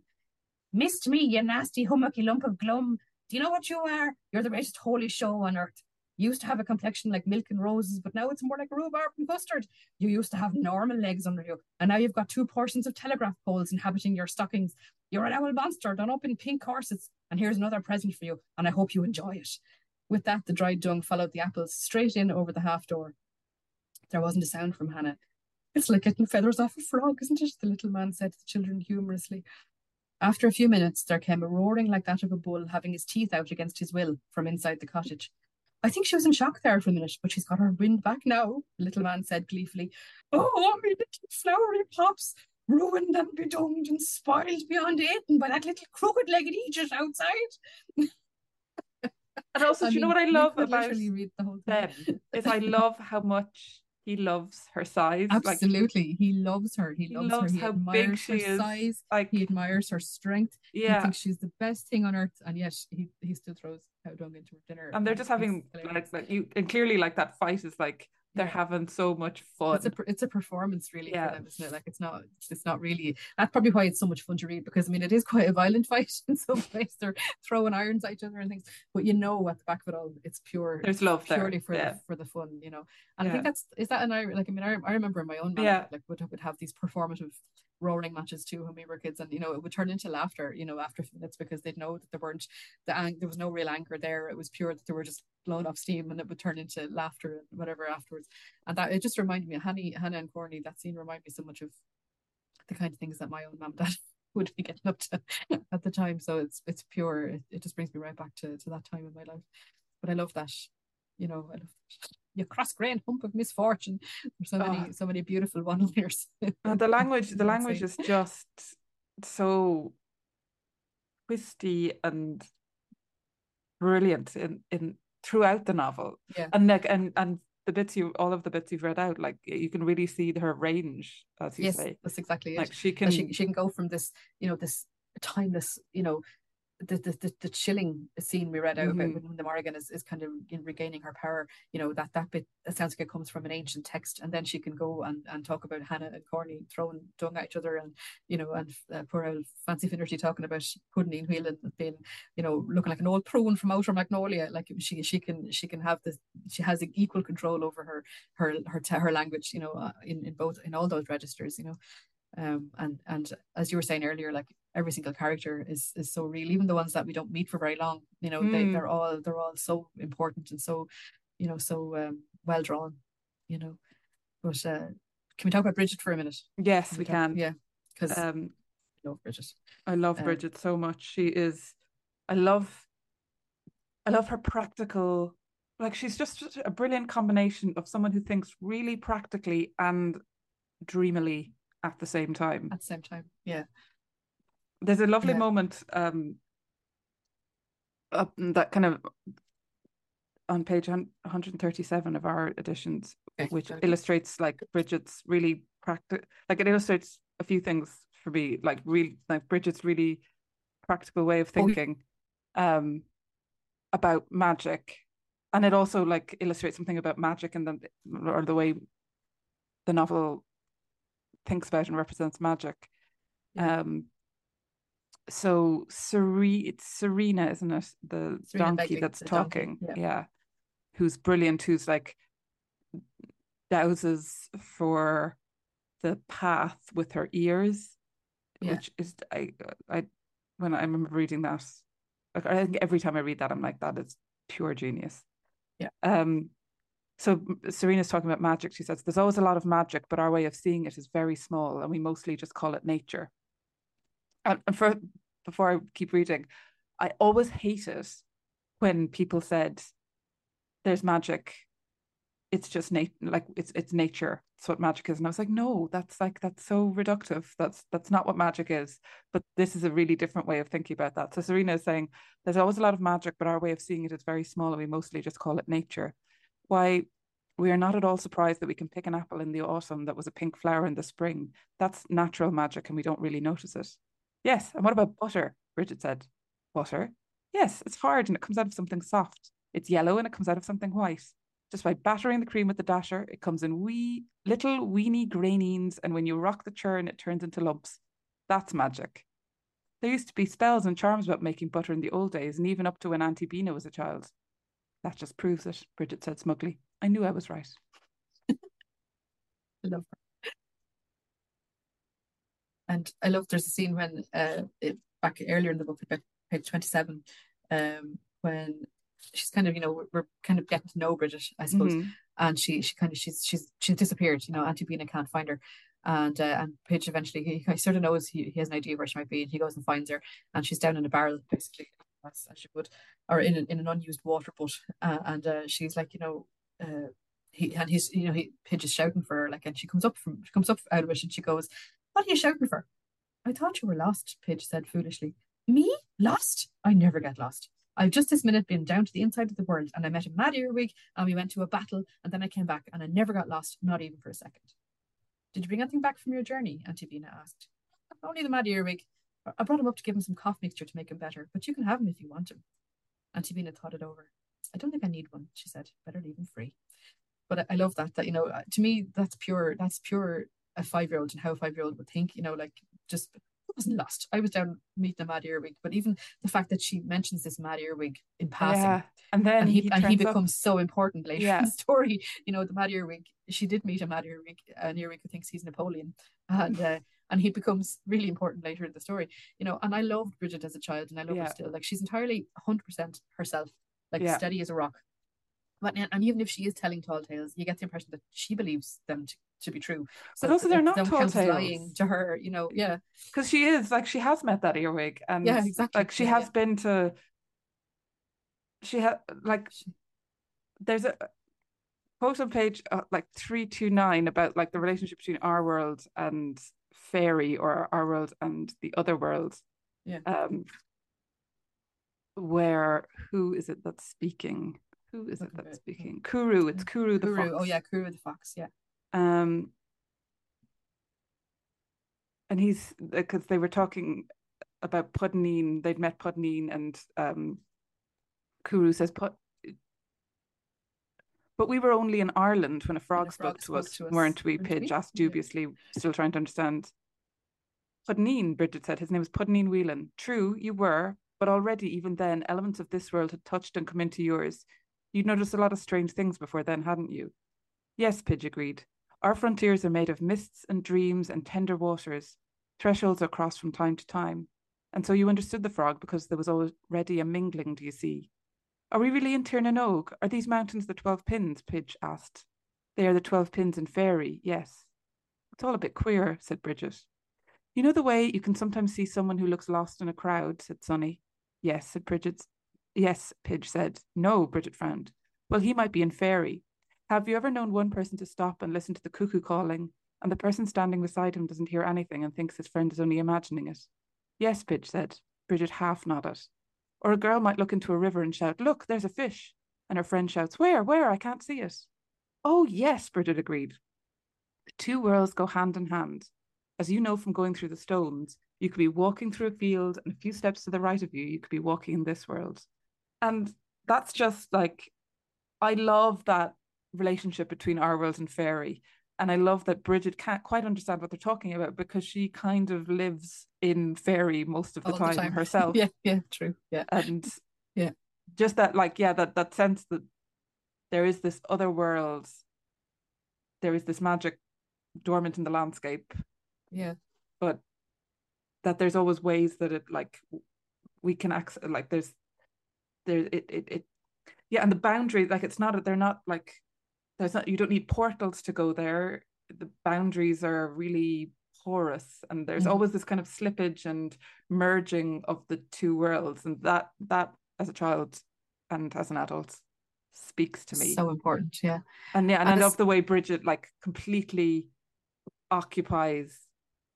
Missed me, you nasty hummocky lump of glum. Do you know what you are? You're the greatest holy show on earth used to have a complexion like milk and roses, but now it's more like rhubarb and custard. You used to have normal legs under you, and now you've got two portions of telegraph poles inhabiting your stockings. You're an owl monster done up in pink corsets, and here's another present for you, and I hope you enjoy it. With that, the dried dung followed the apples straight in over the half door. There wasn't a sound from Hannah. It's like getting feathers off a frog, isn't it? The little man said to the children humorously. After a few minutes, there came a roaring like that of a bull having his teeth out against his will from inside the cottage. I think she was in shock there for a minute, but she's got her wind back now, the little man said gleefully. Oh, my little flowery pops, ruined and bedunged and spoiled beyond eating by that little crooked legged Egypt outside. and also, I do you know what I love about read the whole thing. them is I love how much he loves her size. Absolutely, like, he loves her. He, he loves, loves, her. He how big she is. Size. Like he admires her strength. Yeah, he thinks she's the best thing on earth, and yet he he still throws cow dung into her dinner. And they're just having like that. You and clearly like that fight is like they're having so much fun. It's a it's a performance really yeah. for them, isn't it? Like it's not it's not really that's probably why it's so much fun to read because I mean it is quite a violent fight in some ways. They're throwing irons at each other and things, but you know at the back of it all, it's pure. There's love purely there. for yeah. the for the fun, you know. And I think that's is that an Irish like I mean I, I remember in my own yeah. like would would have these performative roaring matches too when we were kids and you know it would turn into laughter you know after minutes because they'd know that there weren't the ang- there was no real anger there. It was pure that they were just blown off steam and it would turn into laughter and whatever afterwards. And that it just reminded me Hannah, Hannah and Corny that scene reminded me so much of the kind of things that my own mum dad would be getting up to at the time. So it's it's pure. It, it just brings me right back to, to that time in my life. But I love that you know, you cross grain hump of misfortune. There's so many, oh. so many beautiful one-liners. the language, the language is just so twisty and brilliant in in throughout the novel. Yeah. And like and and the bits you all of the bits you've read out, like you can really see her range, as you yes, say. That's exactly like it. she can she, she can go from this, you know, this timeless, you know, the, the, the, chilling scene we read out mm-hmm. about when the Morrigan is, is kind of regaining her power, you know, that that bit that sounds like it comes from an ancient text. And then she can go and, and talk about Hannah and Corny throwing dung at each other and, you know, and uh, poor old Fancy Finnerty talking about Pudneen Whelan being, you know, looking like an old prune from outer Magnolia. Like she she can she can have this she has equal control over her her her her language, you know, uh, in, in both in all those registers, you know. Um, and and as you were saying earlier, like every single character is is so real even the ones that we don't meet for very long you know mm. they, they're all they're all so important and so you know so um, well drawn you know. But uh can we talk about bridget for a minute? Yes can we, we talk, can. yeah because um I love bridget. I love um, bridget so much. She is i love i love her practical like she's just a brilliant combination of someone who thinks really practically and dreamily at the same time. At the same time yeah there's a lovely yeah. moment um up that kind of on page 137 of our editions okay, which okay. illustrates like bridget's really practical like it illustrates a few things for me like really like bridget's really practical way of oh, thinking oh. um about magic and it also like illustrates something about magic and the or the way the novel thinks about and represents magic yeah. um so Serena, it's Serena, isn't it? The Serena donkey that's the talking. Donkey. Yeah. yeah. Who's brilliant, who's like douses for the path with her ears, yeah. which is I I when I remember reading that, like I think every time I read that, I'm like, that is pure genius. Yeah. Um so Serena's talking about magic. She says, There's always a lot of magic, but our way of seeing it is very small, and we mostly just call it nature and for before I keep reading, I always hated when people said there's magic. It's just nat- like it's it's nature. It's what magic is. And I was like, no, that's like that's so reductive. That's that's not what magic is. But this is a really different way of thinking about that. So Serena is saying there's always a lot of magic, but our way of seeing it is very small and we mostly just call it nature. Why we are not at all surprised that we can pick an apple in the autumn that was a pink flower in the spring. That's natural magic and we don't really notice it. Yes. And what about butter? Bridget said. Butter? Yes, it's hard and it comes out of something soft. It's yellow and it comes out of something white. Just by battering the cream with the dasher, it comes in wee little weeny grainings, and when you rock the churn, it turns into lumps. That's magic. There used to be spells and charms about making butter in the old days, and even up to when Auntie Bina was a child. That just proves it, Bridget said smugly. I knew I was right. I love her. And I love there's a scene when uh it, back earlier in the book, page 27, um, when she's kind of, you know, we're, we're kind of getting to know Bridget, I suppose. Mm-hmm. And she she kind of she's she's she's disappeared, you know, Auntie Bina can't find her. And uh, and Pidge eventually he, he sort of knows he, he has an idea where she might be and he goes and finds her and she's down in a barrel basically as, as she would or in an, in an unused water butt uh, and uh, she's like you know uh, he and he's you know he Pidge is shouting for her like and she comes up from she comes up out of it and she goes what are you shouting for? I thought you were lost, Pidge said foolishly. Me? Lost? I never get lost. I've just this minute been down to the inside of the world and I met a mad earwig and we went to a battle and then I came back and I never got lost, not even for a second. Did you bring anything back from your journey? Auntie Bina asked. Only the mad earwig. I brought him up to give him some cough mixture to make him better, but you can have him if you want him. Auntie Bina thought it over. I don't think I need one, she said. Better leave him free. But I love that, that, you know, uh, to me, that's pure, that's pure a five year old and how a five year old would think, you know, like just I wasn't lost. I was down meeting a mad earwig, but even the fact that she mentions this mad earwig in passing, yeah. and then and he, he and he becomes up. so important later yeah. in the story. You know, the mad earwig. She did meet a mad earwig, an earwig who thinks he's Napoleon, and uh, and he becomes really important later in the story. You know, and I loved Bridget as a child, and I love yeah. her still. Like she's entirely hundred percent herself, like steady as a rock. But and even if she is telling tall tales, you get the impression that she believes them to, to be true. So but also they're not tall tales. lying to her, you know, yeah. Because she is like she has met that earwig, and yeah, exactly. Like she yeah, has yeah. been to. She had like there's a quote on page uh, like 329 about like the relationship between our world and fairy or our world and the other world Yeah. um where who is it that's speaking who is it that's speaking Cooroo it's Cooroo the Cooroo. fox Oh yeah, Cooroo the fox. Yeah. um and he's because they were talking about Pudneen they'd met Pudneen and um Cooroo says Pud but we were only in Ireland when a frog, spoke, to, us, to us, weren't we? Pidge we? asked dubiously, still trying to understand. Pudneen, Bridget said. His name was Pudneen Whelan. True, you were, but already, even then, elements of this world had touched and come into yours. You'd noticed a lot of strange things before then, hadn't you? Yes, Pidge agreed. Our frontiers are made of mists and dreams and tender waters. Thresholds are crossed from time to time. And so you understood the frog because there was already a mingling, do you see? Are we really in Tirnanog? Are these mountains the 12 pins? Pidge asked. They are the 12 pins in Fairy, yes. It's all a bit queer, said Bridget. You know the way you can sometimes see someone who looks lost in a crowd, said Sonny. Yes, said Bridget. Yes, Pidge said. No, Bridget frowned. Well, he might be in Fairy. Have you ever known one person to stop and listen to the cuckoo calling, and the person standing beside him doesn't hear anything and thinks his friend is only imagining it? Yes, Pidge said. Bridget half nodded. Or a girl might look into a river and shout, Look, there's a fish. And her friend shouts, Where? Where? I can't see it. Oh, yes, Bridget agreed. The two worlds go hand in hand. As you know from going through the stones, you could be walking through a field, and a few steps to the right of you, you could be walking in this world. And that's just like, I love that relationship between our world and fairy. And I love that Bridget can't quite understand what they're talking about because she kind of lives in fairy most of the, All time, herself. Yeah. Yeah. True. Yeah. And Yeah. just that, like, yeah, that that sense that there is this other world, there is this magic dormant in the landscape, Yeah. but that there's always ways that it like we can access like there's there it it, it yeah and the boundary like it's not they're not like there's not you don't need portals to go there the boundaries are really porous and there's Mhm. always this kind of slippage and merging of the two worlds and that that as a child and as an adult speaks to me So important. Yeah. and yeah and, And I love the way Bridget like completely occupies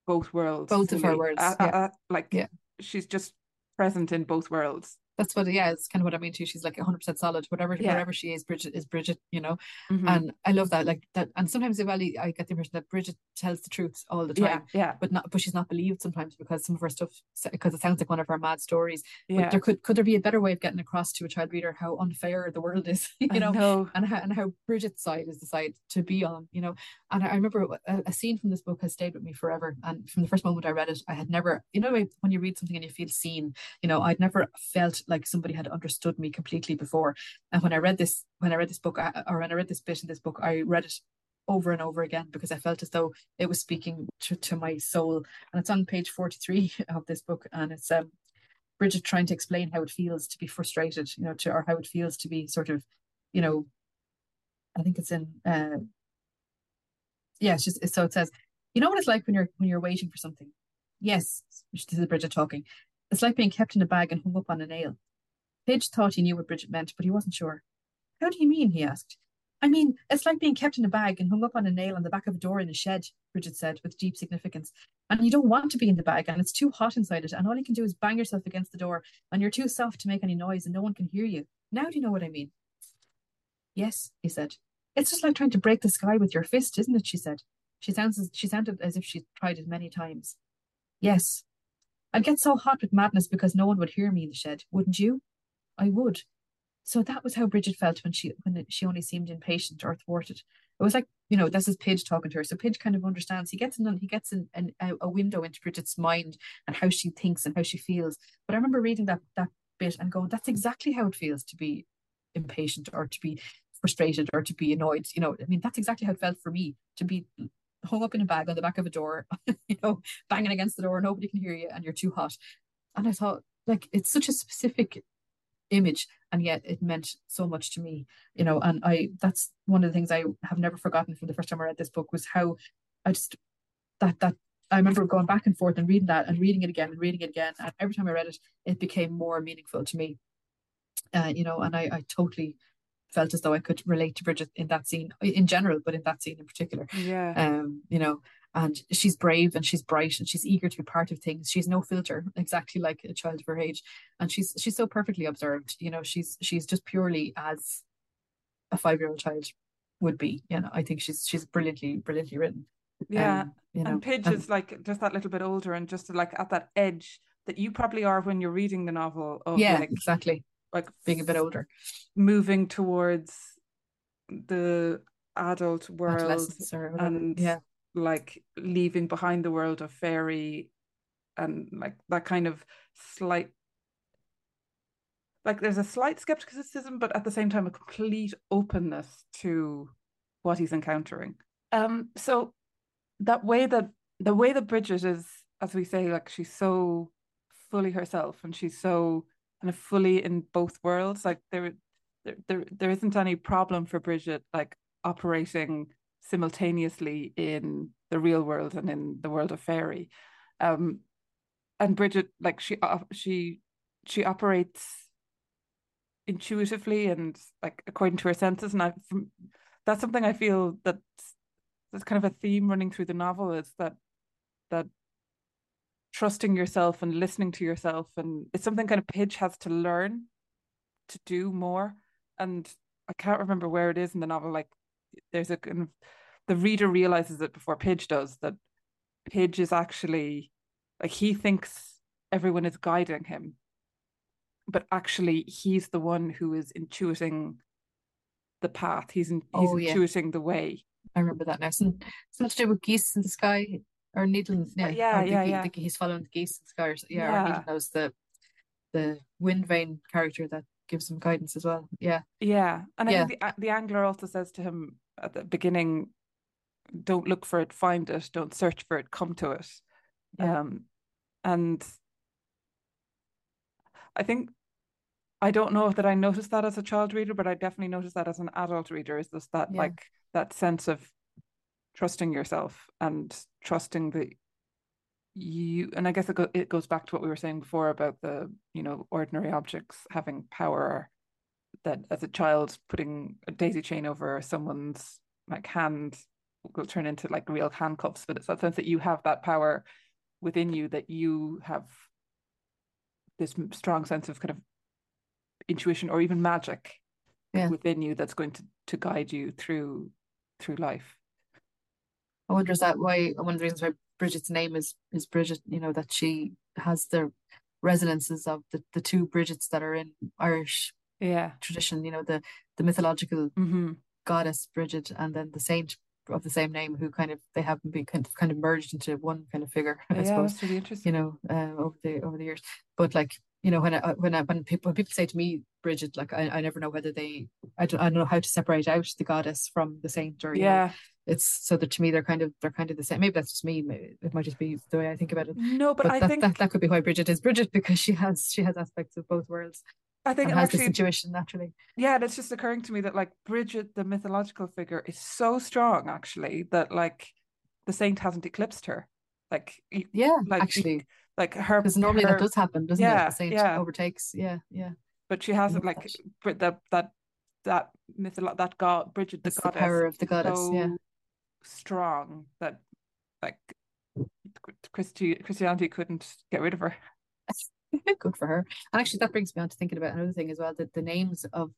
both worlds Both of her worlds, Uh, yeah. uh, uh, like Yeah. she's just present in both worlds That's what. Yeah. It's kind of what I mean too. She's like 100 percent solid. Whatever. Yeah. Whatever she is, Bridget is Bridget. You know. Mhm. And I love that. Like that. And sometimes well, I get the impression that Bridget tells the truth all the time. yeah yeah But not, but she's not believed sometimes because some of her stuff, because it sounds like one of her mad stories. But yeah there could could there be a better way of getting across to a child reader how unfair the world is, you know, know. and how and how Bridget's side is the side to be on, you know. And I I remember a, a scene from this book has stayed with me forever. And from the first moment I read it, I had never, you know, when you read something and you feel seen, you know, I'd never felt like somebody had understood me completely before. And when I read this, when I read this book, or when I read this bit in this book, I read it over and over again because I felt as though it was speaking to, to my soul. And it's on page 43 of this book. And it's um Bridget trying to explain how it feels to be frustrated, you know, to or how it feels to be sort of, you know, I think it's in uh yeah, it's just so it says, you know what it's like when you're when you're waiting for something. Yes, this is Bridget talking. It's like being kept in a bag and hung up on a nail. Pidge thought he knew what Bridget meant, but he wasn't sure. How do you mean? he asked. I mean, it's like being kept in a bag and hung up on a nail on the back of a door in a shed, Bridget said with deep significance. And you don't want to be in the bag, and it's too hot inside it, and all you can do is bang yourself against the door, and you're too soft to make any noise, and no one can hear you. Now do you know what I mean? Yes, he said. It's just like trying to break the sky with your fist, isn't it? She said. She sounds as, she sounded as if she'd tried it many times. Yes. I'd get so hot with madness because no one would hear me in the shed, wouldn't you? I would. So that was how Bridget felt when she when she only seemed impatient or thwarted. It was like you know this is Pidge talking to her, so Pidge kind of understands. He gets in, he gets an a, a window into Bridget's mind and how she thinks and how she feels. But I remember reading that that bit and going, that's exactly how it feels to be impatient or to be frustrated or to be annoyed. You know, I mean that's exactly how it felt for me to be hung up in a bag on the back of a door, you know, banging against the door, nobody can hear you, and you're too hot. And I thought, like, it's such a specific image and yet it meant so much to me you know and i that's one of the things i have never forgotten from the first time i read this book was how i just that that i remember going back and forth and reading that and reading it again and reading it again and every time i read it it became more meaningful to me uh, you know and i i totally felt as though I could relate to Bridget in that scene in general, but in that scene in particular. Yeah. Um, you know, and she's brave and she's bright and she's eager to be part of things. She's no filter, exactly like a child of her age, and she's she's so perfectly observed. You know, she's she's just purely as a five year old child would be. You know, I think she's she's brilliantly brilliantly written. Yeah, um, you know, and Pidge is like just that little bit older and just like at that edge that you probably are when you're reading the novel. Yeah, like, exactly. Like being a bit older, moving towards the adult world and yeah. like leaving behind the world of fairy and like that kind of slight like there's a slight skepticism but at the same time a complete openness to what he's encountering. Um so that way that the way that bridget is as we say like she's so fully herself and she's so kind of fully in both worlds like there there there, there isn't any problem for bridget like operating simultaneously in the real world and in the world of fairy. Um and bridget like she uh, she she operates intuitively and like according to her senses. And i that's something i feel that that's kind of a theme running through the novel is that that trusting yourself and listening to yourself and it's something kind of Pidge has to learn to do more and I can't remember where it is in the novel like there's a kind of the reader realizes it before Pidge does that Pidge is actually like he thinks everyone is guiding him, but actually he's the one who is intuiting the path. He's in, he's oh, intuiting the way. I remember that now. Some something to do with geese in the sky or Needle. Yeah, yeah, yeah, the, yeah. The, he's following the geese sky. Or, yeah, yeah. or Needle knows the the wind vane character that gives him guidance as well. Yeah, yeah, and I yeah. think the the angler also says to him at the beginning, don't look for it, find it. Don't search for it, come to it. Yeah. Um, and I think I don't know that I noticed that as a child reader, but I definitely noticed that as an adult reader. Is this that yeah. like that sense of trusting yourself and trusting that you and i guess it, go, it goes back to what we were saying before about the you know ordinary objects having power that as a child putting a daisy chain over someone's like hand will turn into like real handcuffs but it's that sense that you have that power within you that you have this strong sense of kind of intuition or even magic yeah. within you that's going to to guide you through through life i wonder is that why one of the reasons why bridget's name is is bridget you know that she has the resonances of the the two bridgets that are in irish yeah tradition you know the the mythological mm-hmm. goddess bridget and then the saint of the same name who kind of they haven't been kind of kind of merged into one kind of figure. I yeah, suppose. that's really interesting. You know, uh, over the over the years, but like you know when I when I when people when people say to me Bridget, like I, I never know whether they I don't I don't know how to separate out the goddess from the saint or yeah. Know, it's so that to me they're kind of they're kind of the same. Maybe that's just me. Maybe it might just be the way I think about it. No, but, but I that, think that, that could be why Bridget is Bridget because she has she has aspects of both worlds. I think has actually, this intuition naturally. Yeah, it's just occurring to me that like Bridget, the mythological figure, is so strong actually that like the saint hasn't eclipsed her. Like yeah, like actually, like her because normally her, that does happen, doesn't yeah, it? The saint yeah. overtakes. Yeah, yeah. But she hasn't like that that that that mytholo- that god Bridget the it's goddess the power of the goddess. So yeah, strong that like Christi- Christianity couldn't get rid of her. Good for her. And actually, that brings me on to thinking about another thing as well that the names of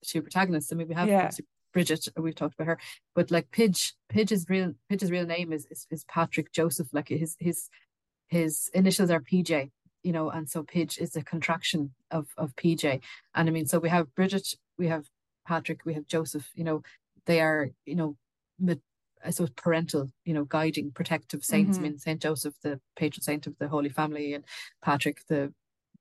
the two protagonists. I mean, we have yeah. Bridget, we've talked about her, but like Pidge, Pidge's real Pidge's real name is, is is Patrick Joseph. Like his his his initials are PJ, you know, and so Pidge is a contraction of of PJ. And I mean, so we have Bridget, we have Patrick, we have Joseph. You know, they are you know. I suppose parental, you know, guiding, protective saints. Mm-hmm. I mean, Saint Joseph, the patron saint of the Holy Family, and Patrick, the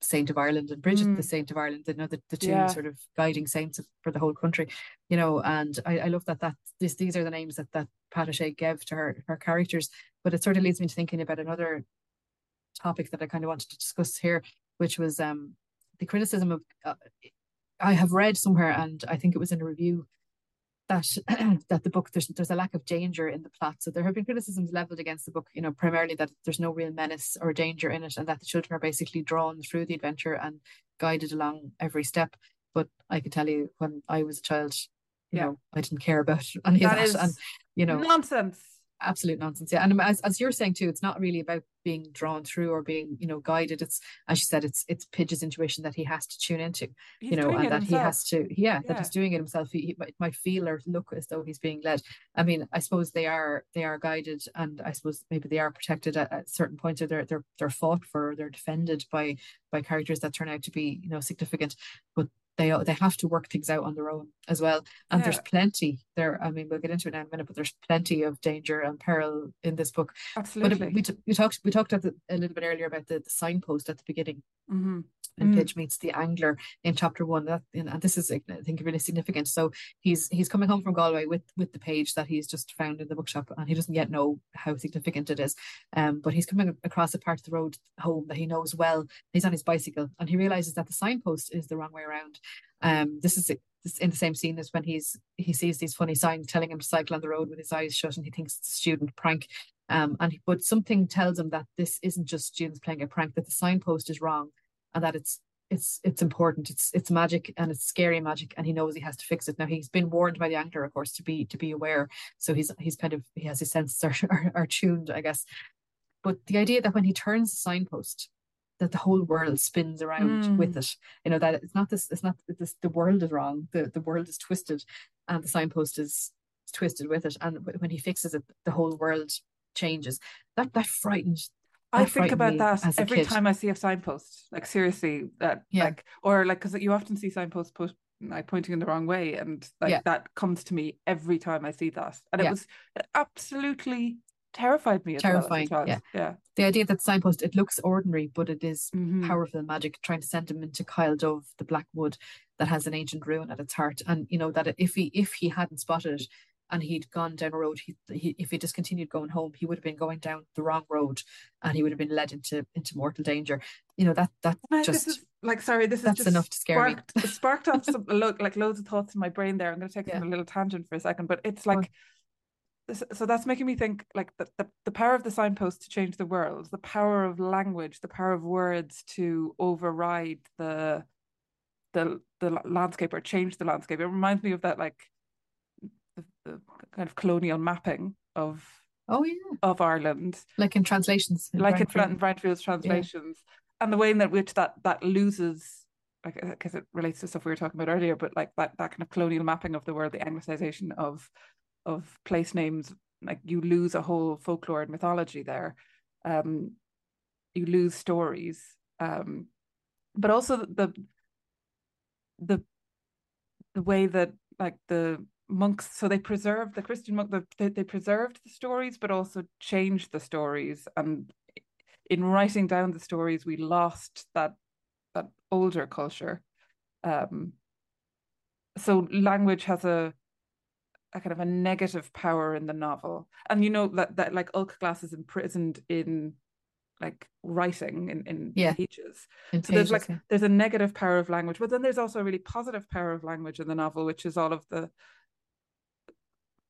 Saint of Ireland and Bridget, mm. the Saint of Ireland, you know, the, the two yeah. sort of guiding saints for the whole country, you know, and I, I love that that this, these are the names that that Pat O'Shea gave to her her characters. But it sort of leads me to thinking about another topic that I kind of wanted to discuss here, which was um the criticism of uh, I have read somewhere, and I think it was in a review that that the book there's there's a lack of danger in the plot. So there have been criticisms leveled against the book, you know, primarily that there's no real menace or danger in it, and that the children are basically drawn through the adventure and guided along every step. but I can tell you when I was a child, you yeah. know, I didn't care about any that of that. and you know nonsense absolute nonsense. Yeah, and as, as you're saying too, it's not really about being drawn through or being you know guided. It's as you said, it's it's Pidge's intuition that he has to tune into. He's you know, and that himself. he has to yeah, yeah, that he's doing it himself. He, he might, might feel or look as though he's being led. I mean, I suppose they are they are guided, and I suppose maybe they are protected at, at certain points, or they're they're they're fought for, they're defended by by characters that turn out to be you know significant. But they they have to work things out on their own as well. And yeah. there's plenty there. I mean, we'll get into it in a minute, but there's plenty of danger and peril in this book. Absolutely. But we, we talked we talked a little bit earlier about the, the signpost at the beginning. Mm-hmm and mm. Pidge meets the angler in chapter one. That and this is I think really significant. So he's he's coming home from Galway with with the page that he's just found in the bookshop, and he doesn't yet know how significant it is. Um, but he's coming across a part of the road home that he knows well. He's on his bicycle, and he realizes that the signpost is the wrong way around. Um, this is in the same scene as when he's he sees these funny signs telling him to cycle on the road with his eyes shut, and he thinks it's a student prank. Um, and but something tells him that this isn't just students playing a prank; that the signpost is wrong, and that it's it's it's important. It's it's magic and it's scary magic, and he knows he has to fix it. Now he's been warned by the angler, of course, to be to be aware. So he's he's kind of he has his senses are, are, are tuned, I guess. But the idea that when he turns the signpost, that the whole world spins around mm. with it. You know that it's not this. It's not this. The world is wrong. The the world is twisted, and the signpost is twisted with it. And when he fixes it, the whole world changes. That that frightened I think about that every time I see a signpost. Like seriously, that yeah. like or like because you often see signposts put like pointing in the wrong way, and like yeah. that comes to me every time I see that, and yeah. it was it absolutely terrified me. Terrifying, well yeah, yeah. The idea that signpost it looks ordinary, but it is mm-hmm. powerful magic, trying to send him into Kyle Dove, the Black Wood that has an ancient ruin at its heart, and you know that if he if he hadn't spotted it, and he'd gone down a road he, he if he just continued going home he would have been going down the wrong road and he would have been led into into mortal danger. You know that that just is, like sorry this is that's enough to scare sparked, me sparked off some look like loads of thoughts in my brain there. I'm going to take yeah. a little tangent for a second but it's like so that's making me think like the, the, the power of the signpost to change the world the power of language the power of words to override the the the landscape or change the landscape. It reminds me of that like the, kind of colonial mapping of oh yeah. of Ireland, like in translations, in like in Brian Friel's translations, yeah. and the way in that which that that loses like because it relates to stuff we were talking about earlier, but like that that kind of colonial mapping of the world, the anglicization of of place names, like you lose a whole folklore and mythology there. Um, you lose stories, um, but also the the the way that like the monks so they preserved the christian monk they, they preserved the stories but also changed the stories and in writing down the stories we lost that that older culture um so language has a a kind of a negative power in the novel and you know that that like Olc-Glas is imprisoned in like writing in, in yeah. pages. In so pages, there's like yeah. there's a negative power of language, but then there's also a really positive power of language in the novel, which is all of the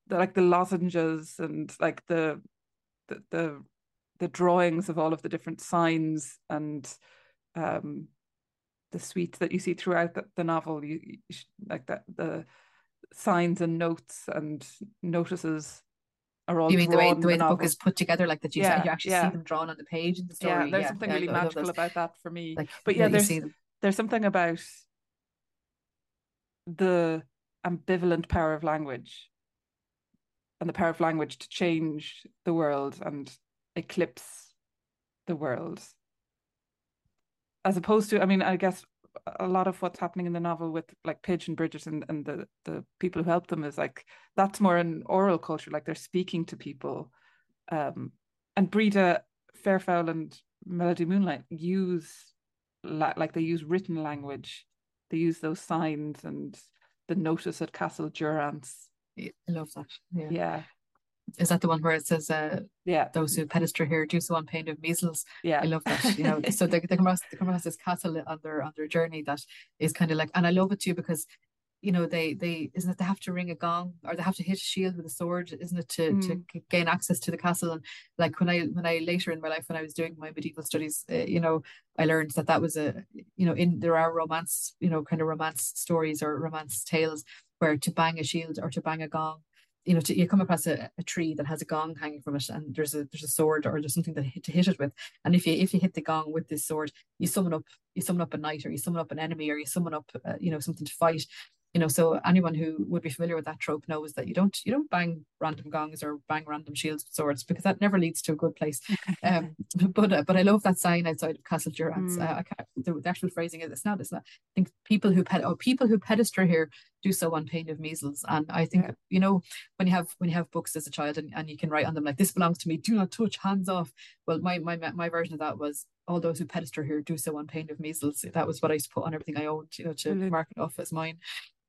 the, like the lozenges and like the, the the the drawings of all of the different signs and um the sweets that you see throughout the, the novel. You, you should, like that the signs and notes and notices are all you mean the way the way the, the book is put together like that you, yeah, you actually yeah. see them drawn on the page in the story? yeah there's yeah, something really magical about that for me. like, but yeah, there's there's something about the ambivalent power of language and the power of language to change the world and eclipse the world. As opposed to i mean i guess a lot of what's happening in the novel with like Pidge and Bridget and, and the the people who help them is like that's more an oral culture like they're speaking to people. Um and Breda Fairfoul and Melody Moonlight use like they use written language. They use those signs and the notice at Castle Durrance I love that. Yeah. Yeah. Is that the one where it says, uh, yeah, those who penister here do so on pain of measles? Yeah, I love that. You know, so they, they come across they come across this castle on their on their journey that is kind of like, and I love it too because you know they they isn't it they have to ring a gong or they have to hit a shield with a sword isn't it to Mm. to gain access to the castle and like when I when I later in my life when I was doing my medieval studies uh, you know I learned that that was a you know in there are romance you know kind of romance stories or romance tales where to bang a shield or to bang a gong you know to, you come across a, a tree that has a gong hanging from it and there's a there's a sword or there's something that hit, to hit it with. And if you if you hit the gong with this sword you summon up you summon up a knight or you summon up an enemy or you summon up uh, you know something to fight you know so anyone who would be familiar with that trope knows that you don't you don't bang random gongs or bang random shields with swords because that never leads to a good place um but uh, but i love that sign outside of castle durance Mm. uh, I can't, the, the actual phrasing is it's not it's not i think people who ped- oh, people who pedestre here do so on pain of measles and i think Yeah. you know when you have when you have books as a child and, and you can write on them like this belongs to me do not touch hands off well my my my version of that was all those who pedestre here do so on pain of measles that was what i used to put on everything i owned you know to Brilliant. mark it off as mine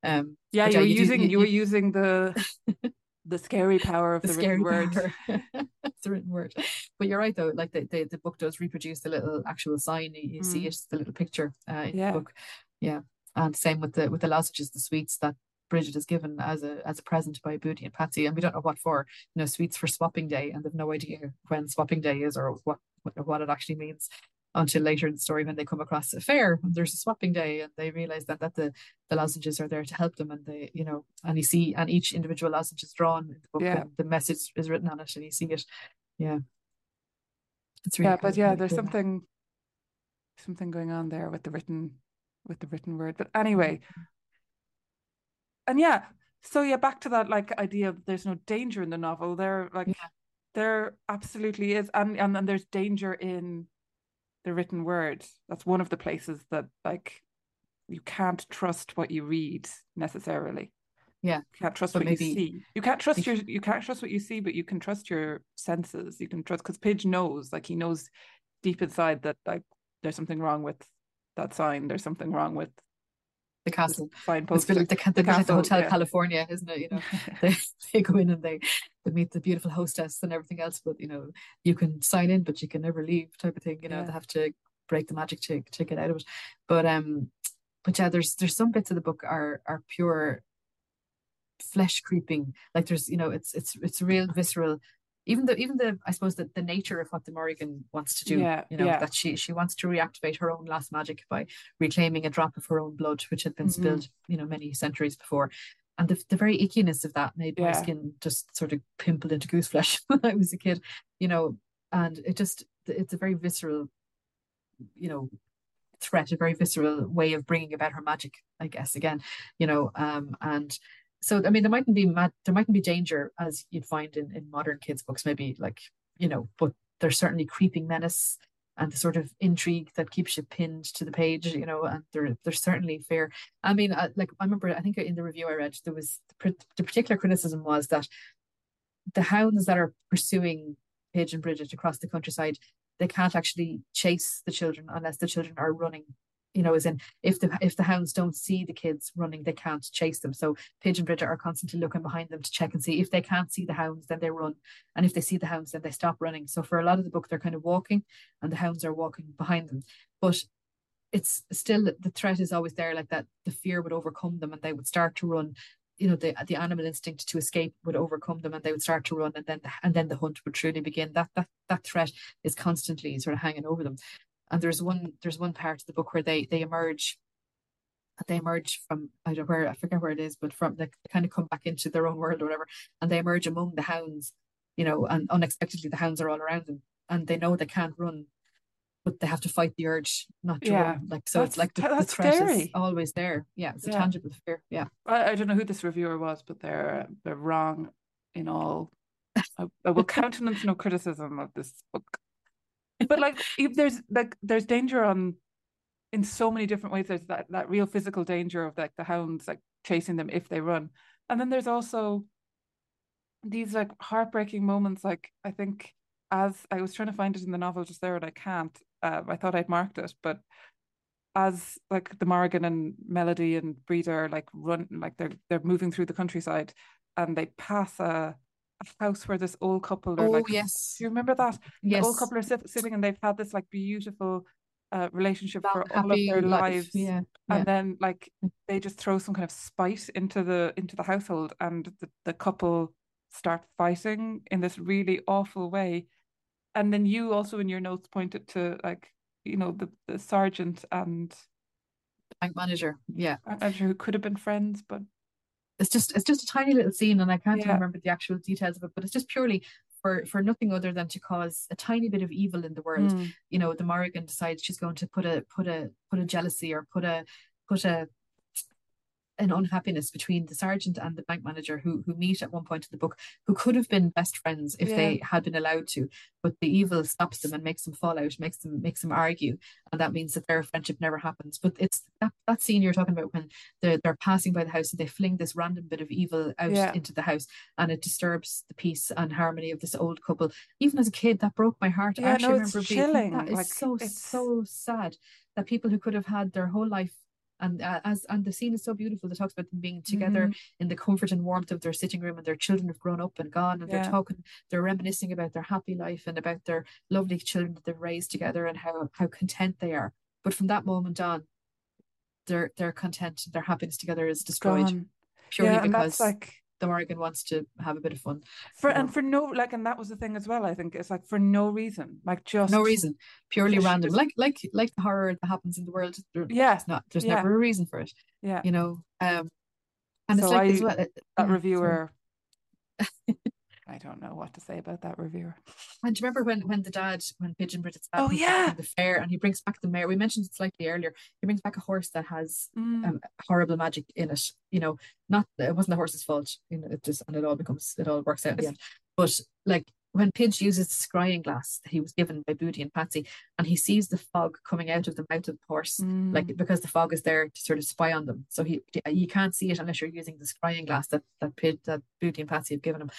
um Yeah, you were you using you- you were using the the scary power of the the, scary written word. it's a written word. But you're right though, like the, the, the book does reproduce the little actual sign. You, you see Mm. it, the little picture uh, in Yeah. the book. Yeah. And same with the with the lozenges, the sweets that Bridget is given as a as a present by Booty and Patsy, and we don't know what for. You know, sweets for swapping day, and they've no idea when swapping day is or what what, what it actually means until later in the story when they come across a fair and there's a swapping day and they realize that that the the lozenges are there to help them and they you know and you see and each individual lozenge is drawn in the book Yeah. the message is written on it and you see it yeah it's really yeah, but yeah, there's cool. something something going on there with the written with the written word. But anyway, and yeah, so yeah, back to that like idea of there's no danger in the novel. There like Yeah. There absolutely is, and and then there's danger in the written word. That's one of the places that like you can't trust what you read necessarily. Yeah. You can't trust But what you see. You can't trust your you can't trust what you see, but you can trust your senses. You can trust because Pidge knows, like he knows deep inside that like there's something wrong with that sign. There's something wrong with the castle. the it's been like the, the, the at the hotel yeah. California isn't it? You know they, they go in and they, they meet the beautiful hostess and everything else but you know you can sign in but you can never leave type of thing you know Yeah. they have to break the magic to, to get out of it. But um but yeah there's there's some bits of the book are are pure flesh creeping. Like there's you know it's it's it's real visceral even the even the I suppose that the nature of what the Morrigan wants to do Yeah, you know yeah. that she she wants to reactivate her own lost magic by reclaiming a drop of her own blood which had been Mhm. spilled you know many centuries before and the, the very ickiness of that made my skin just sort of pimple into goose flesh when I was a kid you know and it just it's a very visceral you know threat a very visceral way of bringing about her magic I guess again you know um and so I mean there mightn't be mad there mightn't be danger as you'd find in, in modern kids books maybe like you know but there's certainly creeping menace and the sort of intrigue that keeps you pinned to the page you know and there there's certainly fear. I mean uh, like I remember I think in the review I read there was the, particular criticism was that the hounds that are pursuing Pidge and Bridget across the countryside they can't actually chase the children unless the children are running you know as in if the if the hounds don't see the kids running they can't chase them. So Pidge and are constantly looking behind them to check and see. If they can't see the hounds then they run. And if they see the hounds then they stop running. So for a lot of the book they're kind of walking and the hounds are walking behind them. But it's still the threat is always there like that the fear would overcome them and they would start to run. You know the the animal instinct to escape would overcome them and they would start to run and then the, and then the hunt would truly begin. That that that threat is constantly sort of hanging over them and there's one there's one part of the book where they they emerge they emerge from I don't know where I forget where it is but from they kind of come back into their own world or whatever and they emerge among the hounds you know and unexpectedly the hounds are all around them and they know they can't run but they have to fight the urge not to Yeah, run like so it's like the, the that's threat is scary. always there yeah it's a Yeah. tangible fear yeah I, I don't know who this reviewer was, but they're they're wrong in all. I, I will countenance no criticism of this book. But like, if there's like there's danger on in so many different ways. There's that that real physical danger of like the hounds like chasing them if they run, and then there's also these like heartbreaking moments. Like I think as I was trying to find it in the novel just there, and I can't. Uh, I thought I'd marked it, but as like the Morrigan and Melody and Breda like run like they're they're moving through the countryside and they pass a, a house where this old couple are oh like yes do you remember that? The yes old couple are sit- sitting and they've had this like beautiful uh, relationship Long, for all of their life. lives Yeah, and yeah. then like they just throw some kind of spite into the into the household and the, the couple start fighting in this really awful way and then you also in your notes pointed to like you know the, the sergeant and Bank manager. Yeah. and who could have been friends but it's just it's just a tiny little scene and I can't Yeah. remember the actual details of it, but it's just purely for for nothing other than to cause a tiny bit of evil in the world. Mm, You know, the Morrigan decides she's going to put a put a put a jealousy or put a put a an unhappiness between the sergeant and the bank manager who who meet at one point in the book who could have been best friends if Yeah. they had been allowed to but the evil stops them and makes them fall out makes them makes them argue and that means that their friendship never happens but it's that, that scene you're talking about when they're, they're passing by the house and they fling this random bit of evil out Yeah. into the house and it disturbs the peace and harmony of this old couple even as a kid that broke my heart I Yeah, actually no, it's remember being chilling, that is like, so it's- so sad that people who could have had their whole life and uh, as and the scene is so beautiful that talks about them being together Mhm. in the comfort and warmth of their sitting room and their children have grown up and gone and Yeah. they're talking they're reminiscing about their happy life and about their lovely children that they've raised together and how how content they are but from that moment on their their content their happiness together is destroyed gone. purely yeah because like the Morrigan wants to have a bit of fun. For and for no like and that was the thing as well I think it's like for no reason like just no reason purely Just- random like like like the horror that happens in the world there- Yeah, not there's yeah. never a reason for it yeah. you know um and it's So like as I- well uh, that yeah, reviewer I don't know what to say about that reviewer And do you remember when when the dad, when Pidge and Bridget's dad Oh, yeah. the fair and he brings back the mare? We mentioned it slightly earlier. He brings back a horse that has Mm, um, horrible magic in it. You know, not it wasn't the horse's fault. You know, it just and it all becomes it all works out in the end. But like when Pidge uses the scrying glass that he was given by Booty and Patsy, and he sees the fog coming out of the mouth of the horse, mm, like because the fog is there to sort of spy on them. So he you can't see it unless you're using the scrying glass that that Pidge, that Booty and Patsy have given him.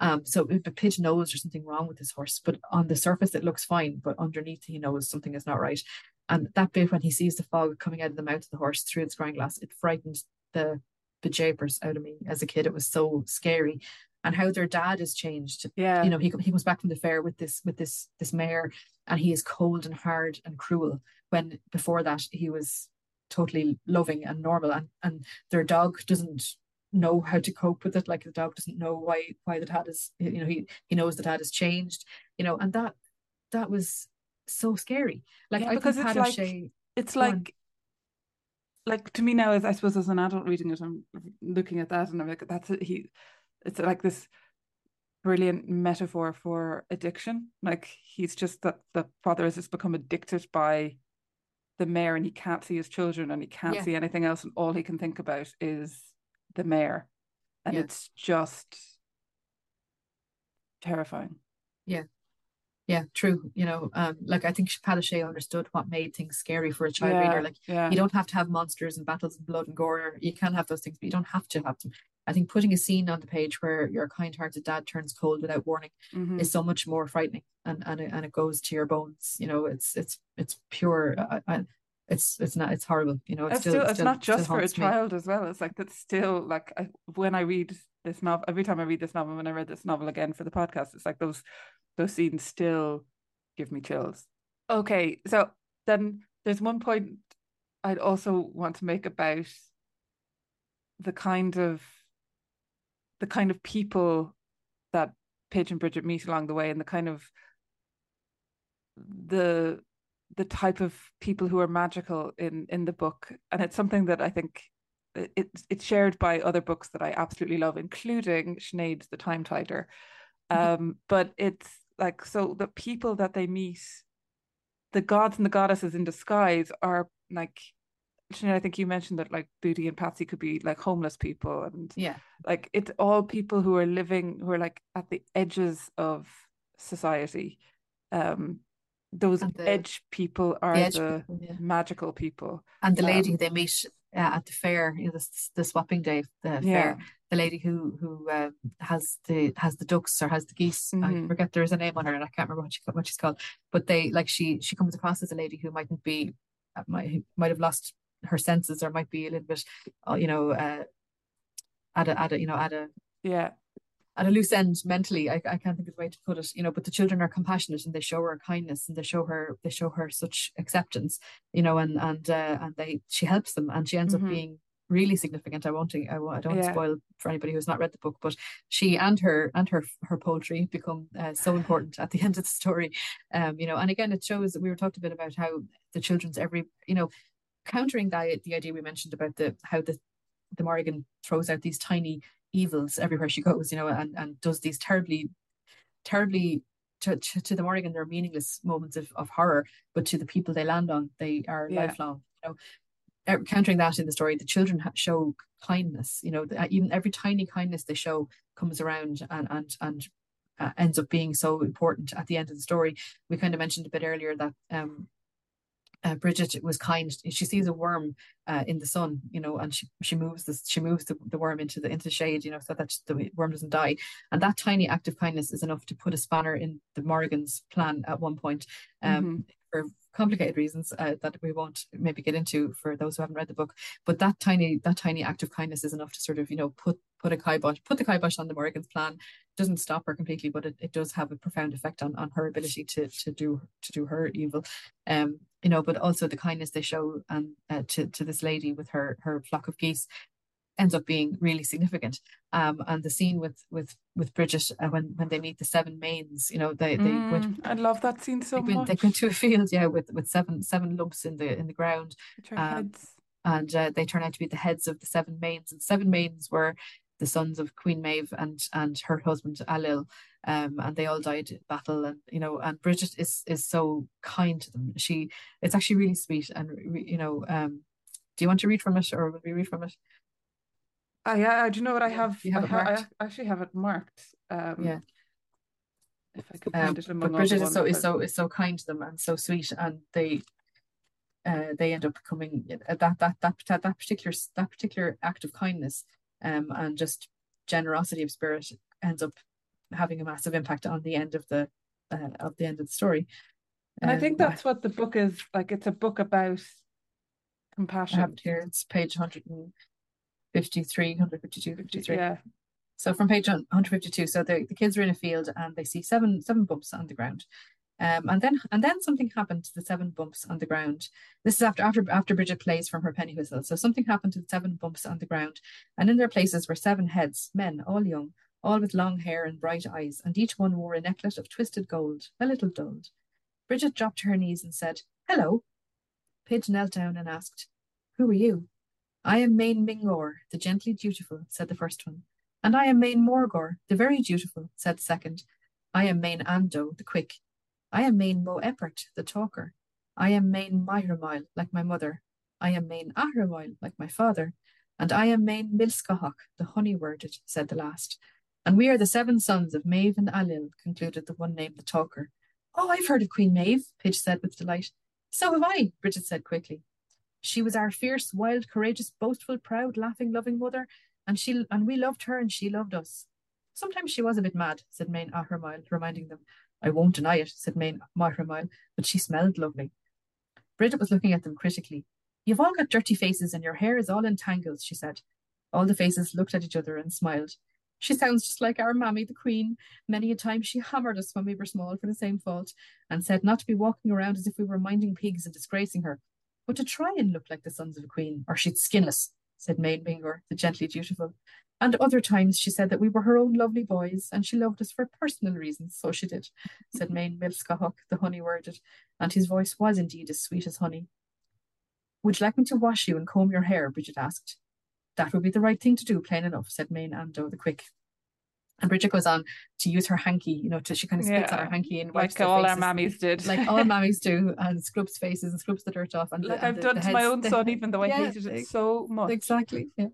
Um, so if a Pidge knows there's something wrong with his horse, but on the surface it looks fine, but underneath he knows something is not right. And that bit when he sees the fog coming out of the mouth of the horse through the scrying glass, it frightened the the japers out of me as a kid. It was so scary. And how their dad has changed yeah you know he, he comes back from the fair with this with this this mare and he is cold and hard and cruel when before that he was totally loving and normal and and their dog doesn't know how to cope with it like the dog doesn't know why why the dad is you know he he knows the dad has changed you know and that that was so scary like Yeah, I because it's like- it's on. like like to me now as I suppose as an adult reading it I'm looking at that and I'm like that's it he it's like this brilliant metaphor for addiction like he's just that the father has just become addicted by the mare and he can't see his children and he can't Yeah. see anything else and all he can think about is the mayor and Yeah. it's just terrifying yeah yeah true you know um like I think O'Shea understood what made things scary for a child yeah reader like yeah You don't have to have monsters and battles and blood and gore. You can have those things, but you don't have to have them. I think putting a scene on the page where your kind-hearted dad turns cold without warning Mhm. is so much more frightening, and and it, and it goes to your bones. You know, it's it's it's pure. I, I, it's it's not. It's horrible. You know, it's it's still, still, it's still- not just for a haunts me. child as well. It's like that's still like I, when I read this novel, every time I read this novel, when I read this novel again for the podcast, it's like those those scenes still give me chills. Okay, so then there's one point I'd also want to make about the kind of the kind of people that Pidge and Bridget meet along the way and the kind of the the type of people who are magical in in the book and it's something that I think it, it's it's shared by other books that I absolutely love including Sinead's The Time Tider um but it's like so the people that they meet the gods and the goddesses in disguise are like Sinead, I think you mentioned that like Booty and Patsy could be like homeless people and Yeah, like it's all people who are living who are like at the edges of society. Um those the- edge people are the the, people, yeah. magical people And the lady Um, they meet uh, at the fair, you know, the, the swapping day, the yeah fair, the lady who who uh, has the has the ducks or has the geese. I Mhm. forget there's a name on her, and I can't remember what she what she's called. But they like she she comes across as a lady who mightn't be uh, might might have lost her senses or might be a little bit, uh, you know, uh, at a at a you know at a yeah at a loose end mentally. I, I can't think of the way to put it, you know, but the children are compassionate and they show her kindness and they show her they show her such acceptance, you know, and and uh, and they she helps them and she ends mm-hmm. up being really significant. I won't I, I don't yeah. spoil for anybody who's not read the book, but she and her and her her poetry become uh, so important at the end of the story. Um, you know, and again, it shows that we were talked a bit about how the children's every you know countering that the idea we mentioned about the how the the Morrigan throws out these tiny evils everywhere she goes, you know, and and does these terribly, terribly. To, to, to the Morrigan, they're meaningless moments of, of horror, but to the people they land on, they are yeah. lifelong. You know, countering that in the story, the children show kindness. You know, even every tiny kindness they show comes around and and and uh, ends up being so important at the end of the story. We kind of mentioned a bit earlier that um, uh, Bridget was kind. She sees a worm uh, in the sun, you know, and she she moves this she moves the, the worm into the into the shade, you know, so that the worm doesn't die. And that tiny act of kindness is enough to put a spanner in the Morrigan's plan at one point. Um, mm-hmm. For complicated reasons uh, that we won't maybe get into for those who haven't read the book. But that tiny that tiny act of kindness is enough to sort of you know put put a kibosh put the kibosh on the Morrigan's plan. Doesn't stop her completely, but it, it does have a profound effect on on her ability to to do to do her evil. Um, you know, but also the kindness they show and uh, to to this lady with her her flock of geese ends up being really significant. Um, and the scene with with with Bridget uh, when when they meet the seven mains, you know, they they mm, went, I love that scene so they much. they went to a field, yeah, with with seven seven lumps in the in the ground, um, and uh, they turn out to be the heads of the seven mains. And seven mains were the sons of Queen Maeve and and her husband Ailill, um, and they all died in battle. And you know, and Bridget is is so kind to them. She it's actually really sweet, and you know, um, do you want to read from it, or will we read from it? Uh, yeah, do you know what I have? You have I, ha- I actually have it marked. Um, yeah. If I could find um, it among but Bridget is so is so is so kind to them and so sweet, and they uh, they end up becoming uh, that that that that that particular that particular act of kindness um and just generosity of spirit ends up having a massive impact on the end of the uh, of the end of the story. And um, I think that's what the book is like. It's a book about compassion. here it's page hundred and 53, 152, 53. Yeah. So from page 152, so the, the kids are in a field and they see seven seven bumps on the ground. Um, and then and then something happened to the seven bumps on the ground. This is after after after Bridget plays from her penny whistle. So something happened to the seven bumps on the ground, and in their places were seven heads, men, all young, all with long hair and bright eyes, and each one wore a necklet of twisted gold, a little dulled. Bridget dropped to her knees and said, "Hello." Pidge knelt down and asked, "Who are you?" I am Main Mingor, the gently dutiful, said the first one. And I am Main Morgor, the very dutiful, said the second. I am Main Ando, the quick. I am Main Mo Epert, the talker. I am Main Myhrmile, like my mother. I am Main Ahramile, like my father. And I am Main Milskahok, the honey-worded, said the last. And we are the seven sons of Maeve and Ailill, concluded the one named the talker. Oh, I've heard of Queen Maeve, Pidge said with delight. So have I, Bridget said quickly. She was our fierce, wild, courageous, boastful, proud, laughing, loving mother, and she and we loved her and she loved us. Sometimes she was a bit mad, said Main Ahramile, reminding them. I won't deny it, said Main Mahramile, but she smelled lovely. Bridget was looking at them critically. You've all got dirty faces and your hair is all entangled, she said. All the faces looked at each other and smiled. She sounds just like our mammy, the queen. Many a time she hammered us when we were small for the same fault, and said not to be walking around as if we were minding pigs and disgracing her, but to try and look like the sons of a queen, or she'd skin us, said Main Mingor, the gently dutiful. And other times she said that we were her own lovely boys, and she loved us for personal reasons, so she did, said Main Milskahok, the honey worded, and his voice was indeed as sweet as honey. Would you like me to wash you and comb your hair? Bridget asked. That would be the right thing to do, plain enough, said Main Ando the quick. And Bridget goes on to use her hanky, you know, to she kind of spits yeah. on her hanky and like all our mammies did, like all mammies do, and scrubs faces and scrubs the dirt off. And like the, I've and done the, to my own son, even though I yeah, hated it so much. Exactly. Yeah.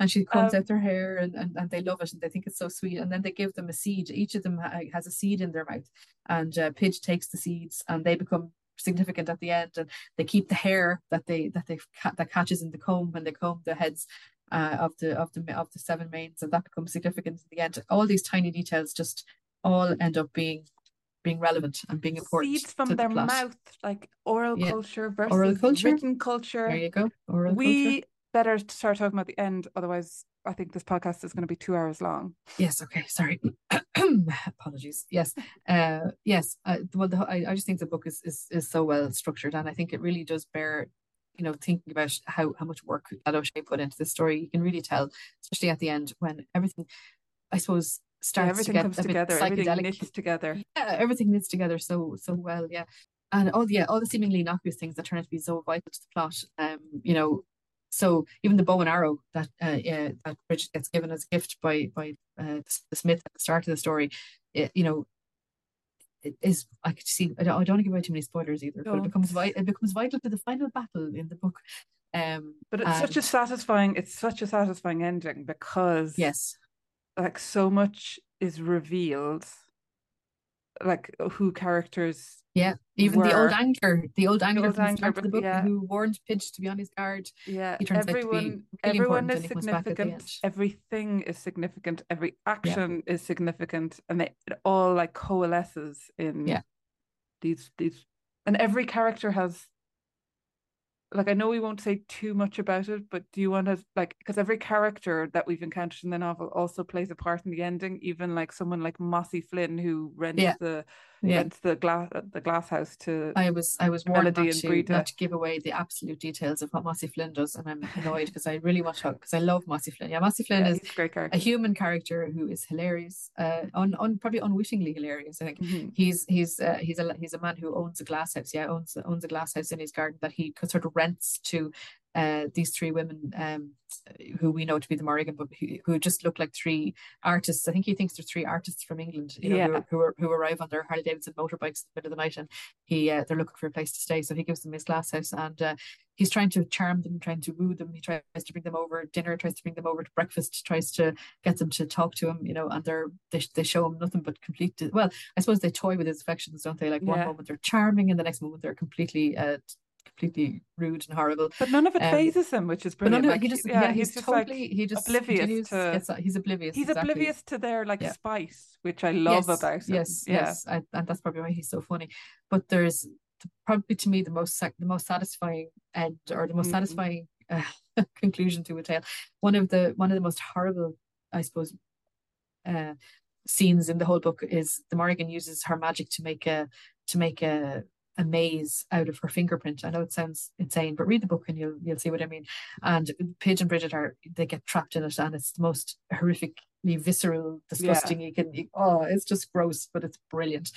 And she combs um, out their hair, and, and and they love it, and they think it's so sweet. And then they give them a seed. Each of them ha- has a seed in their mouth, and uh, Pidge takes the seeds, and they become significant at the end and they keep the hair that they that they that catches in the comb when they comb the heads uh, of the of the of the seven mains, and that becomes significant in the end. All these tiny details just all end up being being relevant and being important. Seeds from their the mouth, like oral yeah. culture versus oral culture? written culture. There you go. Oral we culture. better start talking about the end, otherwise I think this podcast is going to be two hours long. Yes. Okay. Sorry. Apologies. Yes. Uh, yes. Uh, well, the, I, I just think the book is, is is so well structured, and I think it really does bear, you know, thinking about how how much work that O'Shea put into the story. You can really tell, especially at the end when everything, I suppose, starts yeah, everything to get comes a bit together. Everything knits together. Yeah, everything knits together so so well. Yeah. And all the yeah, all the seemingly innocuous things that turn out to be so vital to the plot. Um, you know, so even the bow and arrow that uh, yeah, that Bridget gets given as a gift by by uh, the Smith at the start of the story, it, you know, is I could see. I don't, I don't want to give away too many spoilers either, but it becomes vi- it becomes vital to the final battle in the book. Um, But it's such a satisfying. It's such a satisfying ending because yes, like so much is revealed, like uh, who characters. yeah. Even the old were- angler, the old angler old from the start of the book, yeah. who warned Pidge to be on his guard. Yeah, He turns out to be everyone. really everyone is and he comes back at the significant. Everything is significant. Every action is significant, and they, it all like coalesces in Yeah. these these, and every character has. Like I know we won't say too much about it, but do you want to like because every character that we've encountered in the novel also plays a part in the ending. Even like someone like Mossy Flynn who rents Yeah. the Yeah. rents the glass the glass house to I was I was warned Melody not to, Breda. not to give away the absolute details of what Mossy Flynn does, and I'm annoyed because I really want to because I love Mossy Flynn. Yeah, Mossy Flynn yeah, is a great character, a human character who is hilarious, uh, un, un probably unwittingly hilarious. I think Mhm. he's he's uh, he's a he's a man who owns a glass house. Yeah, owns owns a glass house in his garden that he sort of rents to uh these three women um who we know to be the Morrigan, but who, who just look like three artists. I think he thinks they're three artists from England, you know, Yeah. who, who who arrive on their Harley Davidson motorbikes in the middle of the night, and he uh, they're looking for a place to stay. So he gives them his glass house, and uh, he's trying to charm them, trying to woo them. He tries to bring them over dinner, tries to bring them over to breakfast, tries to get them to talk to him, you know, and they're they, they show him nothing but complete. Well, I suppose they toy with his affections, don't they? Like one moment they're charming, and the next moment they're completely uh completely rude and horrible. But none of it Um, phases him, which is But no, brilliant. no, Like, he just yeah, yeah, he's, he's, just totally like he just oblivious to- he's oblivious. he's exactly. oblivious to their like Yeah. spice, which I love yes, about him. Yes, yeah. yes, I, and that's probably why he's so funny. But there's probably to me the most sac- the most satisfying end or the most Mhm. satisfying uh, conclusion to a tale. One of the one of the most horrible, I suppose, uh, scenes in the whole book is the Morrigan uses her magic to make a to make a a maze out of her fingerprint. I know it sounds insane, but read the book and you'll you'll see what I mean. And Pidge and Bridget are they get trapped in it, and it's the most horrifically visceral, disgusting. You can you, oh, it's just gross, but it's brilliant.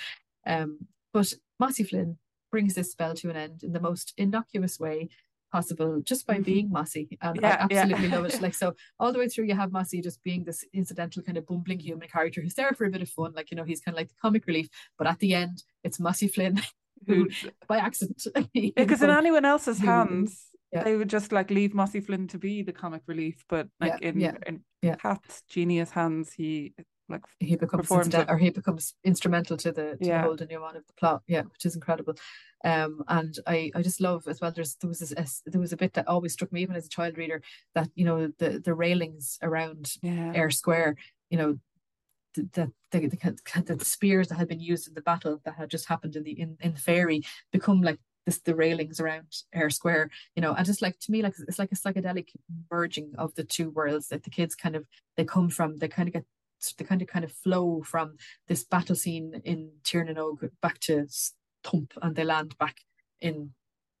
Um, but Mossy Flynn brings this spell to an end in the most innocuous way possible, just by Mhm. being Mossy, and Yeah, I yeah. absolutely love it. Like so, all the way through, you have Mossy just being this incidental kind of bumbling human character who's there for a bit of fun, like you know, he's kind of like the comic relief. But at the end, it's Mossy Flynn who, Who- by accident, because in anyone else's hands, yeah. they would just like leave Mossy Flynn to be the comic relief. But like Yeah, in yeah, in yeah. Pat's genius hands, he like he becomes incident- or he becomes instrumental to the to Yeah. the holding you on of the plot yeah which is incredible um and I I just love as well there's there was this there was a bit that always struck me even as a child reader that you know the the railings around yeah. Eyre Square you know the the, the, the, spears that had been used in the battle that had just happened in the in, in the ferry become like this the railings around Eyre Square, you know, and just like to me, like it's like a psychedelic merging of the two worlds that the kids kind of they come from, they kind of get they kind of kind of flow from this battle scene in Tír na nÓg back to Stump and they land back in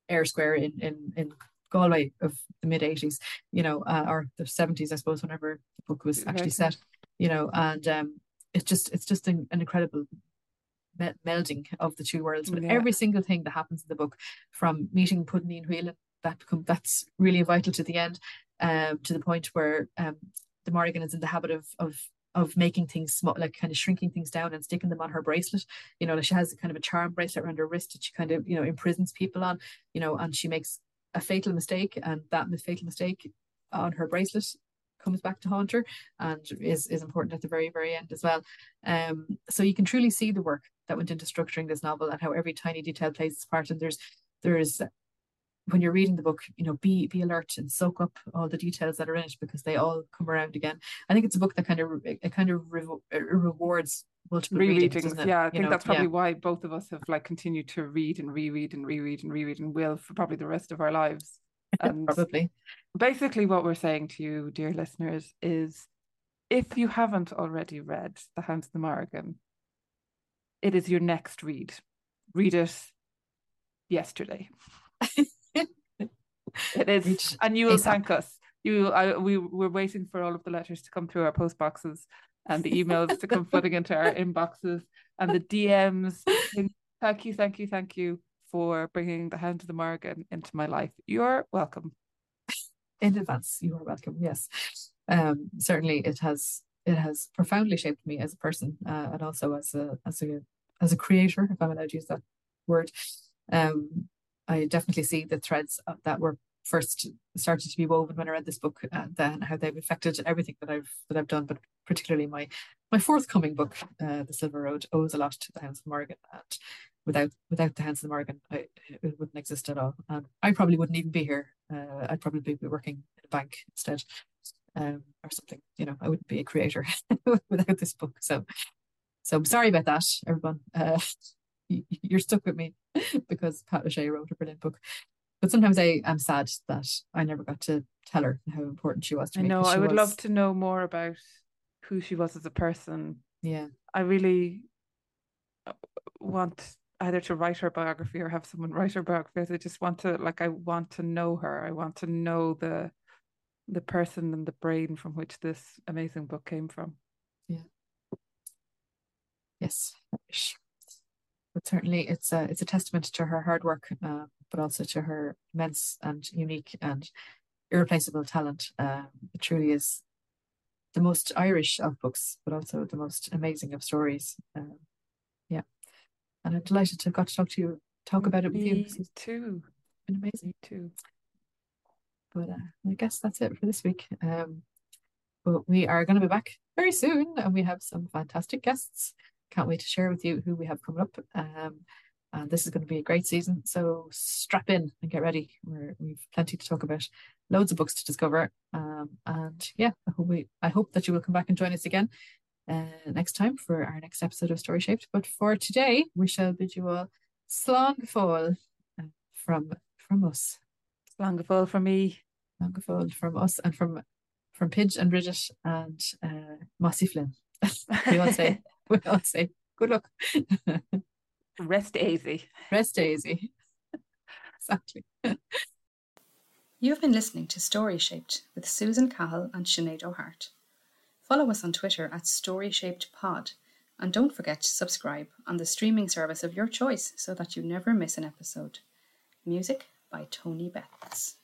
Eyre Square in in in Galway of the mid 80s, you know, uh, or the 70s, I suppose, whenever the book was actually set, you know, and um, it's just it's just an, an incredible me- melding of the two worlds. But Yeah. every single thing that happens in the book, from meeting Pudneen Whelan, that become that's really vital to the end, um, to the point where um, the Morrigan is in the habit of of of making things small, like kind of shrinking things down and sticking them on her bracelet. You know, like she has a kind of a charm bracelet around her wrist that she kind of you know imprisons people on. You know, and she makes a fatal mistake, and that fatal mistake on her bracelet comes back to haunt her and is is important at the very very end as well. Um, so you can truly see the work that went into structuring this novel and how every tiny detail plays its part. And there's there's when you're reading the book, you know, be be alert and soak up all the details that are in it because they all come around again. I think it's a book that kind of it kind of uh, rewards multiple readings, rereadings. doesn't it? Yeah, I You think know, that's probably yeah. why both of us have like continued to read and reread and reread and reread and will for probably the rest of our lives. And Probably. basically, what we're saying to you, dear listeners, is if you haven't already read The Hounds of the Morrigan, it is your next read. Read it yesterday. it is, and you will thank us. You, I, we were waiting for all of the letters to come through our post boxes and the emails to come flooding into our inboxes and the DMs. Thank you, thank you, thank you for bringing the Hound of the Morrigan into my life. You're welcome. in advance you are welcome yes um certainly it has it has profoundly shaped me as a person uh, and also as a as a as a creator if i'm allowed to use that word um i definitely see the threads that were first started to be woven when i read this book and then how they've affected everything that i've that i've done but particularly my my forthcoming book uh the silver road owes a lot to the hounds of Morrigan and without without the the Morrigan, I, it wouldn't exist at all. And I probably wouldn't even be here. Uh, I'd probably be working in a bank instead, um, or something. You know, I wouldn't be a creator without this book. So, so I'm sorry about that, everyone. Uh, you're stuck with me because Pat O'Shea wrote a brilliant book. But sometimes I am sad that I never got to tell her how important she was to me. I know. I would was- love to know more about who she was as a person. Yeah, I really uh, want either to write her biography or have someone write her biography. I just want to like I want to know her. I want to know the the person and the brain from which this amazing book came from. Yeah. Yes. But certainly, it's a it's a testament to her hard work, uh, but also to her immense and unique and irreplaceable talent. Um, it truly is the most Irish of books, but also the most amazing of stories. Um, yeah, and I'm delighted to have got to talk to you, talk about it with you. Me 'cause It's too. been amazing. Me too. But uh, I guess that's it for this week. Um, but we are going to be back very soon, and we have some fantastic guests. Can't wait to share with you who we have coming up. Um, and this is going to be a great season. So strap in and get ready. We're, we've plenty to talk about, loads of books to discover. Um, and yeah, I hope we, I hope that you will come back and join us again uh, next time for our next episode of Storyshaped. But for today, we shall bid you all slán fall uh, from from us. slán go fóill for me. slán go fóill from us and from from Pidge and Bridget and uh, Mossy Flynn. we all say, we all say, good luck. Rest easy. Rest easy. exactly. You've been listening to Storyshaped with Susan Cahill and Sinéad O'Hart. Follow us on Twitter at Storyshaped Pod, and don't forget to subscribe on the streaming service of your choice so that you never miss an episode. Music by Tony Betts.